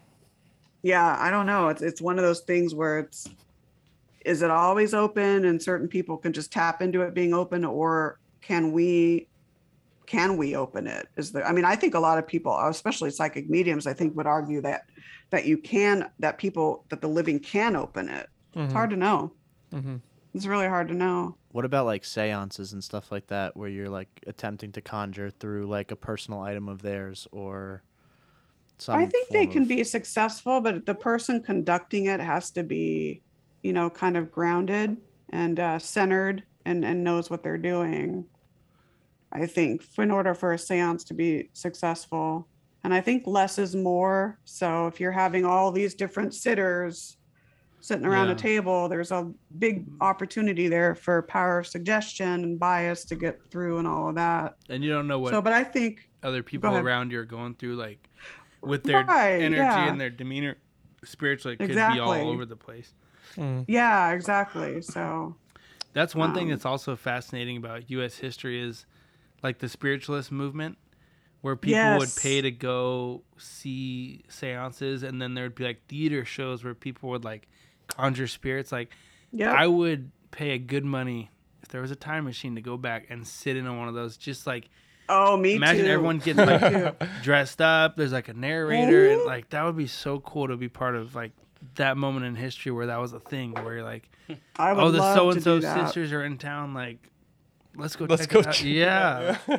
yeah i don't know it's it's one of those things where it's is it always open and certain people can just tap into it being open or can we can we open it is the i mean i think a lot of people especially psychic mediums i think would argue that that you can that people that the living can open it it's hard to know Mhm. it's really hard to know What about like seances and stuff like that, where you're like attempting to conjure through like a personal item of theirs or some? I think they can of- be successful, but the person conducting it has to be, you know, kind of grounded and uh, centered and, and knows what they're doing. I think in order for a seance to be successful. And I think less is more. So if you're having all these different sitters sitting around Yeah. a table, there's a big opportunity there for power of suggestion and bias to get through and all of that. And you don't know what So, but I think other people around you are going through, like with their Right, energy yeah. and their demeanor. Spiritually, it could be all over the place. yeah, exactly. So That's one thing Um, that's also fascinating about U.S. history is like the spiritualist movement, where people would pay to go see seances, and then there would be like theater shows where people would like conjure spirits. Like, yeah. I would pay a good money if there was a time machine to go back and sit in on one of those. Just like Oh, me too. imagine too. everyone getting <laughs> like dressed up. There's like a narrator, and like that would be so cool to be part of like that moment in history where that was a thing where you're like, <laughs> I would oh, the so and so sisters are in town. Like, let's go. Let's check go it out. check- Yeah. <laughs>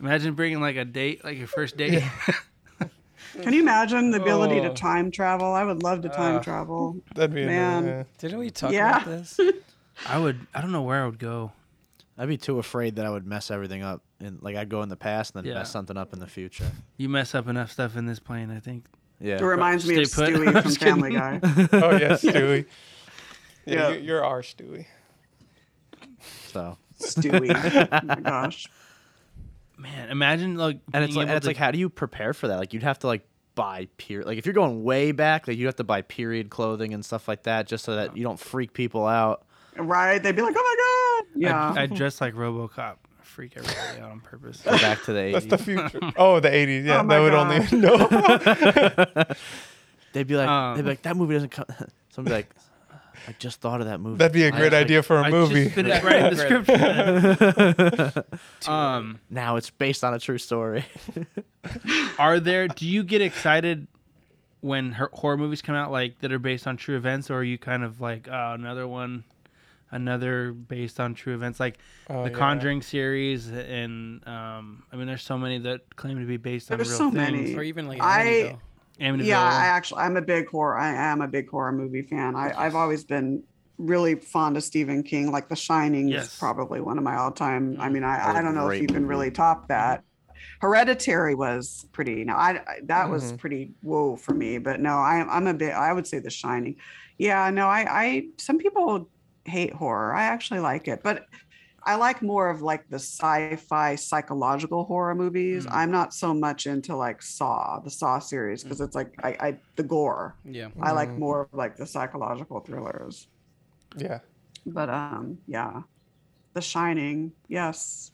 Imagine bringing like a date, like your first date. Can you imagine the ability to Oh. time travel? I would love to time Ah. travel. That'd be Man. man. Didn't we talk Yeah. about this? I would. I don't know where I would go. I'd be too afraid that I would mess everything up, and like I'd go in the past and then Yeah. mess something up in the future. You mess up enough stuff in this plane, I think. Yeah. It reminds me of Stay put. Stewie <laughs> from Just Family kidding. Guy. <laughs> Oh <laughs> yeah, Stewie. Yeah, Yeah. You're, you're our Stewie. So Stewie. oh my gosh. Man, imagine like. and it's being like and it's to- like how do you prepare for that? Like you'd have to like buy period. Like if you're going way back, like you have to buy period clothing and stuff like that, just so that you don't freak people out. Right? They'd be like, oh my God. Yeah. I, <laughs> I dress like RoboCop. Freak everybody out on purpose. Go back to the That's 80s. the future. <laughs> Oh, the 80s. Yeah, Oh my that would only God. no. <laughs> They'd be like, Um, they'd be like, that movie doesn't come. Somebody like, I just thought of that movie. That'd be a great was like, idea for a I movie. just finished writing the script. um, Now it's based on a true story. are there? Do you get excited when her, horror movies come out, like that are based on true events, or are you kind of like, oh, another one, another based on true events, like Oh, the yeah. Conjuring series, and um, I mean, there's so many that claim to be based on There's real so things. many. Or even like I- Amityville. Amityville. Yeah, I actually, I'm a big horror. I am a big horror movie fan. I, I've always been really fond of Stephen King. Like The Shining Yes. is probably one of my all-time. I mean, That I, was I a don't know if you can really top that. Hereditary was pretty. No, I, I that was Mhm. pretty whoa for me. But no, I, I'm a bit. I would say The Shining. Yeah, no, I, I. Some people hate horror. I actually like it, but I like more of like the sci-fi psychological horror movies. Mm. I'm not so much into like Saw, the Saw series, because it's like I, I the gore. Yeah. I like Mm. more of like the psychological thrillers. Yeah. But um, yeah, The Shining, yes.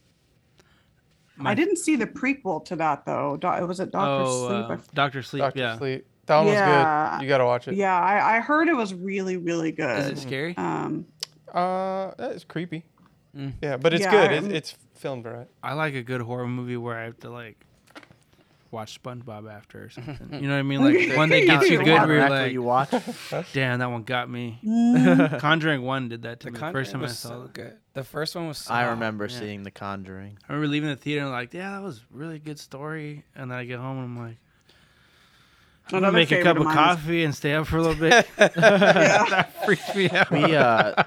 My- I didn't see the prequel to that though. Do- was it Doctor oh, Sleep? I uh, Doctor Sleep. Doctor yeah. Sleep. That one was Yeah. good. You gotta watch it. Yeah, I, I heard it was really, really good. Is it scary? Um, Uh, it's creepy. Mm. Yeah, but it's Yeah, good. I- It's, it's filmed right. I like a good horror movie where I have to like watch SpongeBob after or something. You know what I mean? Like <laughs> one that Yeah, gets you you good where you're like, you watch, <laughs> damn, that one got me. <laughs> mm, Conjuring one did that to The me. The first time I was saw so it. good. The first one was. So I remember yeah. seeing The Conjuring. I remember leaving the theater and like, yeah, that was a really good story. And then I get home and I'm like, I'm gonna Another make a cup of of coffee and stay up for a little bit. <laughs> <laughs> that freaked me out. We uh,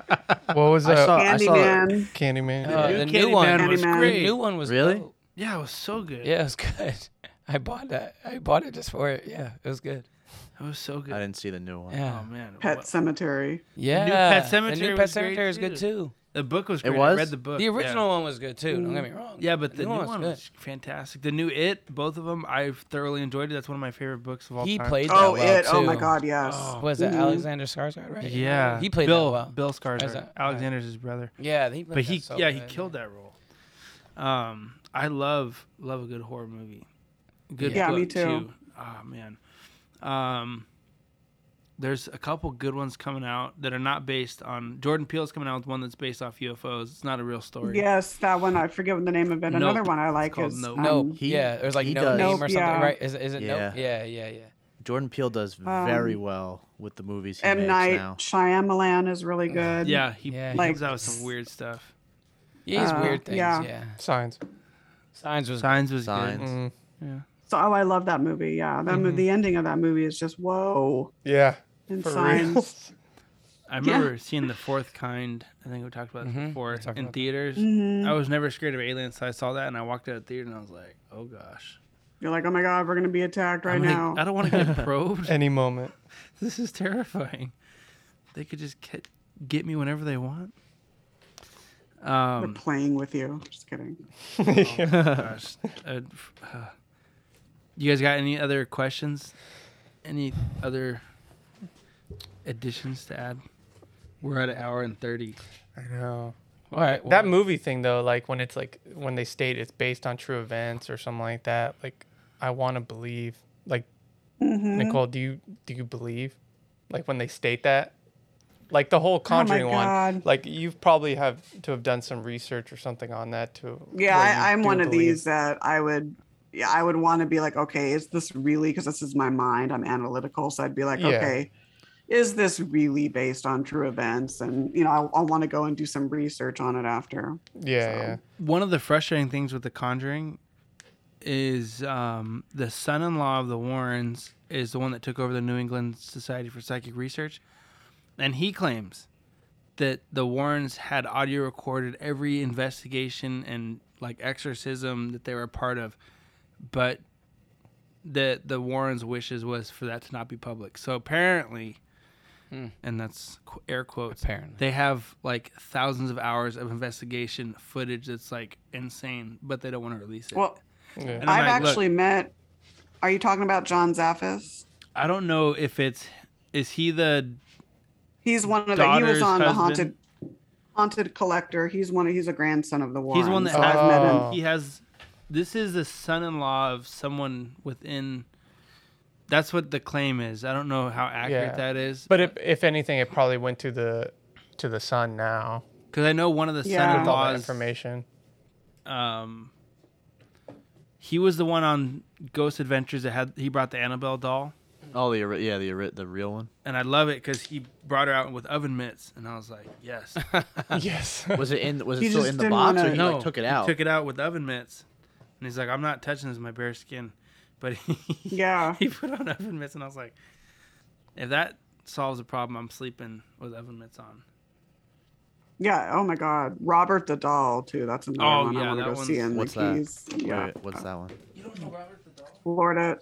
What was I that? saw I saw Candyman. Candyman. Uh, new the new Candyman one was Candyman. great. The new one was Really? dope. Yeah, it was so good. Yeah, it was good. <laughs> I bought that. I bought it just for it. Yeah, it was good. it was so good. I didn't see the new one. Yeah. Oh man, Pet what- Sematary. Yeah. Pet The new Pet Sematary is good too. Too. the book was It great. I read the book. The yeah. original one was good too. Don't get me wrong. Yeah, but the new one, was was fantastic. The new It, both of them, I thoroughly enjoyed it. That's one of my favorite books of all He time. He played Oh, well it. Oh my. God, yes. Oh. Was that Mhm. Alexander Skarsgård? Right. Yeah, He played Bill, that well. Bill Skarsgård. Is that- Alexander's his brother. Yeah, he played But he, so yeah, he good. killed that role. Um, I love love a good horror movie. Good Yeah, book me too. Oh man, um, there's a couple good ones coming out that are not based on. Jordan Peele's coming out with one that's based off UFOs. It's not a real story. Yes, that one. I forget what the name of it. Nope. Another one I like called is Nope. um, Nope. He- yeah, it was like he no does- name Nope, or something, yeah. right? Is, it- is it Yeah. Nope? Yeah, yeah, yeah. Jordan Peele does Um, very well with the movies he M makes Night now. Shyamalan is really good. yeah, he, Yeah, he like- comes out with some weird stuff. Yeah, he's Uh, weird things. yeah. Yeah. Signs. Signs was. Signs was Signs. good. Mm, So oh, I love that movie. Yeah, that mo- Mhm. the ending of that movie is just whoa. yeah. And For signs. real. <laughs> I remember seeing the fourth kind. I think we talked about this Mhm, before in about that. theaters. Mhm. I was never scared of aliens, so I saw that and I walked out of the theater and I was like, "Oh gosh, You're like, oh my god, we're gonna be attacked right I'm like, now. I don't want to get <laughs> probed. Any moment. <laughs> this is terrifying. They could just get, get me whenever they want." They're Um, playing with you. Just kidding. gosh, uh, uh, you guys got any other questions? Any other additions to add? We're at an hour and thirty. I know. All right. That movie thing though, like when it's like when they state it's based on true events or something like that, like I want to believe. Like Mhm. Nicole, do you do you believe? Like when they state that, like the whole Oh Conjuring one, God. like you probably have to have done some research or something on that too. Yeah, I, I'm do one of these that I would. Yeah, I would want to be like, okay, is this really? Because this is my mind. I'm analytical, so I'd be like, Yeah. okay, is this really based on true events? And you know, I'll, I'll want to go and do some research on it after. Yeah, So- yeah. One of the frustrating things with The Conjuring is um, the son-in-law of the Warrens is the one that took over the New England Society for Psychic Research, and he claims that the Warrens had audio recorded every investigation and like exorcism that they were a part of, but that the Warrens' wishes was for that to not be public. So apparently, Hmm. and that's qu- air quotes. Apparently. They have like thousands of hours of investigation footage that's like insane, but they don't want to release it. Well, yeah. I'm I've like, actually met. Are you talking about John Zaffis? I don't know if it's is he the He's one of the. He was Daughter's on the haunted, haunted collector. He's one. Of, he's a grandson of the Warrens. he's one that so has I've met him. Oh. he has this is the son-in-law of someone within that's what the claim is. I don't know how accurate Yeah. that is. But if, if anything, it probably went to the to the son now because I know one of the Yeah. with all that son-in-laws information. um he was the one on Ghost Adventures that had he brought the Annabelle doll. Oh, the ori- yeah, the ori- the real one. and I love it because he brought her out with oven mitts, and I was like, yes. <laughs> yes. Was it in? Was He it still just in the didn't box, or wanna- he no, like, took it he out? took it out with oven mitts, and he's like, I'm not touching this with my bare skin, but he, Yeah. <laughs> he put on oven mitts, and I was like, if that solves a problem, I'm sleeping with oven mitts on. Yeah. Oh my God. Robert the Doll too. That's another Oh, one yeah, I want to go see in What's the that? Keys. Yeah. wait, what's that one? Florida.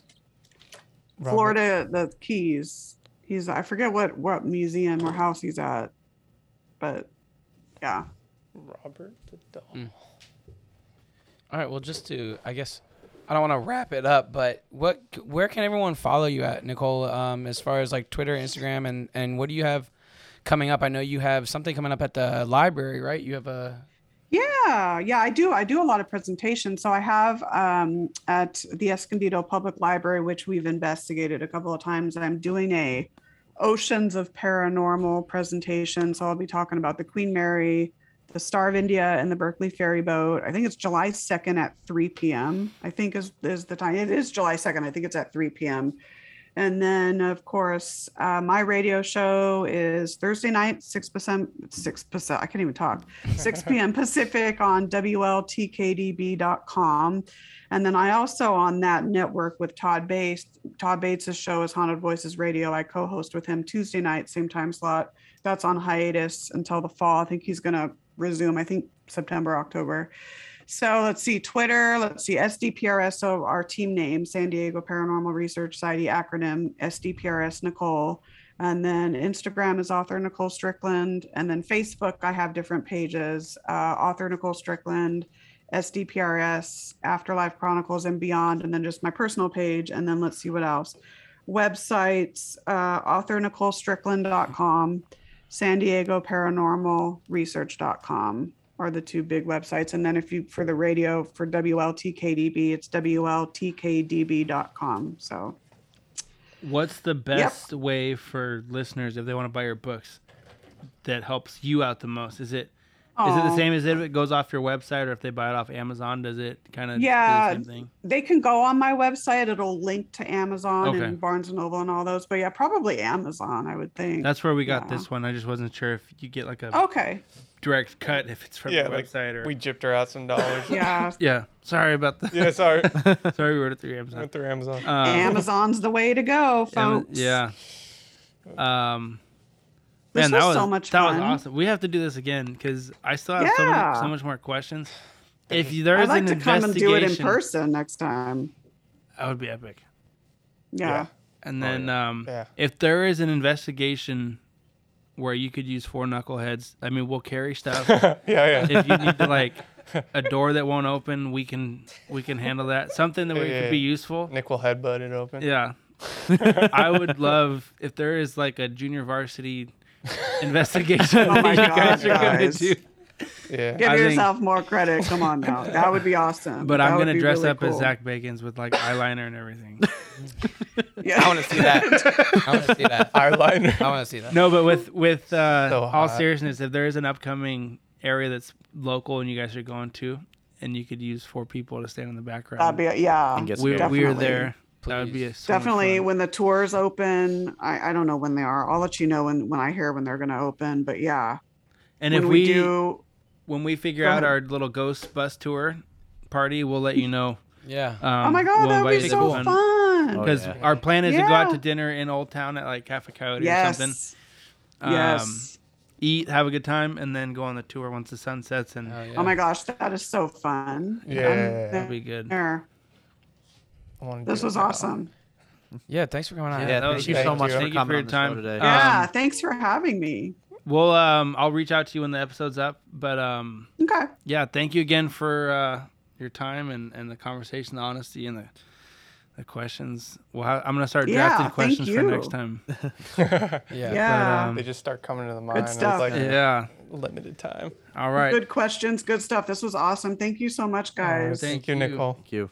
Robert- Florida, the Keys. He's I forget what what museum or house he's at, but yeah. Robert the doll. Mm. All right. Well, just to, I guess, I don't want to wrap it up, but what, where can everyone follow you at, Nicole? Um, as far as like Twitter, Instagram, and and what do you have coming up? I know you have something coming up at the library, right? You have a. Yeah, yeah, I do. I do a lot of presentations. So I have um, at the Escondido Public Library, which we've investigated a couple of times. I'm doing a Oceans of Paranormal presentation. So I'll be talking about the Queen Mary, the Star of India, and the Berkeley ferry boat. I think it's July 2nd at 3 p.m. I think is is the time. It is July 2nd. I think it's at 3 p.m. And then, of course, uh, my radio show is Thursday night, 6 percent, 6 percent. I can't even talk. <laughs> 6 p.m. Pacific on WLTKDB.com. And then I also on that network with Todd Bates. Todd Bates' show is Haunted Voices Radio. I co-host with him Tuesday night, same time slot. That's on hiatus until the fall. I think he's gonna resume. I think September, October. So let's see, Twitter, let's see, SDPRS, so our team name, San Diego Paranormal Research Society acronym, SDPRS Nicole. And then Instagram is author Nicole Strickland. And then Facebook, I have different pages, uh, author Nicole Strickland, SDPRS, Afterlife Chronicles and Beyond, and then just my personal page. And then let's see what else. Websites, uh, author Nicole Strickland.com, San Diego Paranormal Research.com are the two big websites. And then if you, for the radio, for WLTKDB, it's WLTKDB.com. So What's the best way for listeners if they want to buy your books that helps you out the most? Is it is it the same as if it goes off your website or if they buy it off Amazon? Does it kind of Yeah, do the same thing? they can go on my website. It'll link to Amazon Okay. and Barnes and Noble and all those. But yeah, probably Amazon, I would think. That's where we got Yeah. this one. I just wasn't sure if you get like a Okay. direct cut if it's from Yeah, the like, website or we gypped her out some dollars. <laughs> Yeah. <laughs> yeah. Sorry about that. Yeah, sorry. <laughs> sorry, we wrote it through Amazon. Went through Amazon. Um, Amazon's the way to go, Ama- folks. yeah. Um. This man, that was was so much that fun. was awesome. We have to do this again because I still have so, many, so much more questions. If you- there I'd like an to come and do it in person next time. that would be epic. Yeah. And Oh, then, yeah. um, Yeah. if there is an investigation where you could use four knuckleheads, I mean, we'll carry stuff. <laughs> Yeah, yeah. If you need to like <laughs> a door that won't open, we can we can handle that. Something that Yeah, we yeah, could be useful. Nick will headbutt it open. Yeah. <laughs> I would love if there is like a junior varsity <laughs> investigation Oh my that <laughs> you guys God, are gonna guys. do. Yeah. Give I think- yourself more credit. Come on now. That would be awesome. But That I'm gonna dress really up as. Zak Bagans with like eyeliner and everything. <laughs> Yeah. I want to see that. I want to see that. Eyeliner. I want to see that. No, but with with uh, So all seriousness, if there is an upcoming area that's local and you guys are going to, and you could use four people to stand in the background, That'd be yeah. And get some we, good we are definitely. There. That would be a, so Definitely when the tours open. I, I don't know when they are. I'll let you know when when I hear when they're gonna open. But yeah. And when if we, do when we figure out ahead. our little ghost bus tour party, we'll let you know. Yeah. Um, Oh my god, we'll that would be so to come. fun. Oh, Because yeah. our plan is to go out to dinner in Old Town at like Cafe Coyote or something. Um, yes. Eat, have a good time, and then go on the tour once the sun sets, and Oh, yeah. Oh my gosh, that is so fun. Yeah. I'm that'll be good. there. I wanna This do was it now. awesome. Yeah. Thanks for coming on. Yeah, that thank was- you so much you. for Thank you for coming your on the time. show today. Um, Yeah, thanks for having me. Well, um, I'll reach out to you when the episode's up. But um, Okay. yeah, thank you again for uh, your time and, and the conversation, the honesty, and the the questions. Well, I- I'm gonna start Yeah, drafting thank questions for next time. <laughs> Yeah. Yeah. um, They just start coming to the mind. Good stuff. It's like Yeah. limited time. All right. Good questions, good stuff. This was awesome. Thank you so much, guys. Thank Thank you, you. Nicole. Thank you.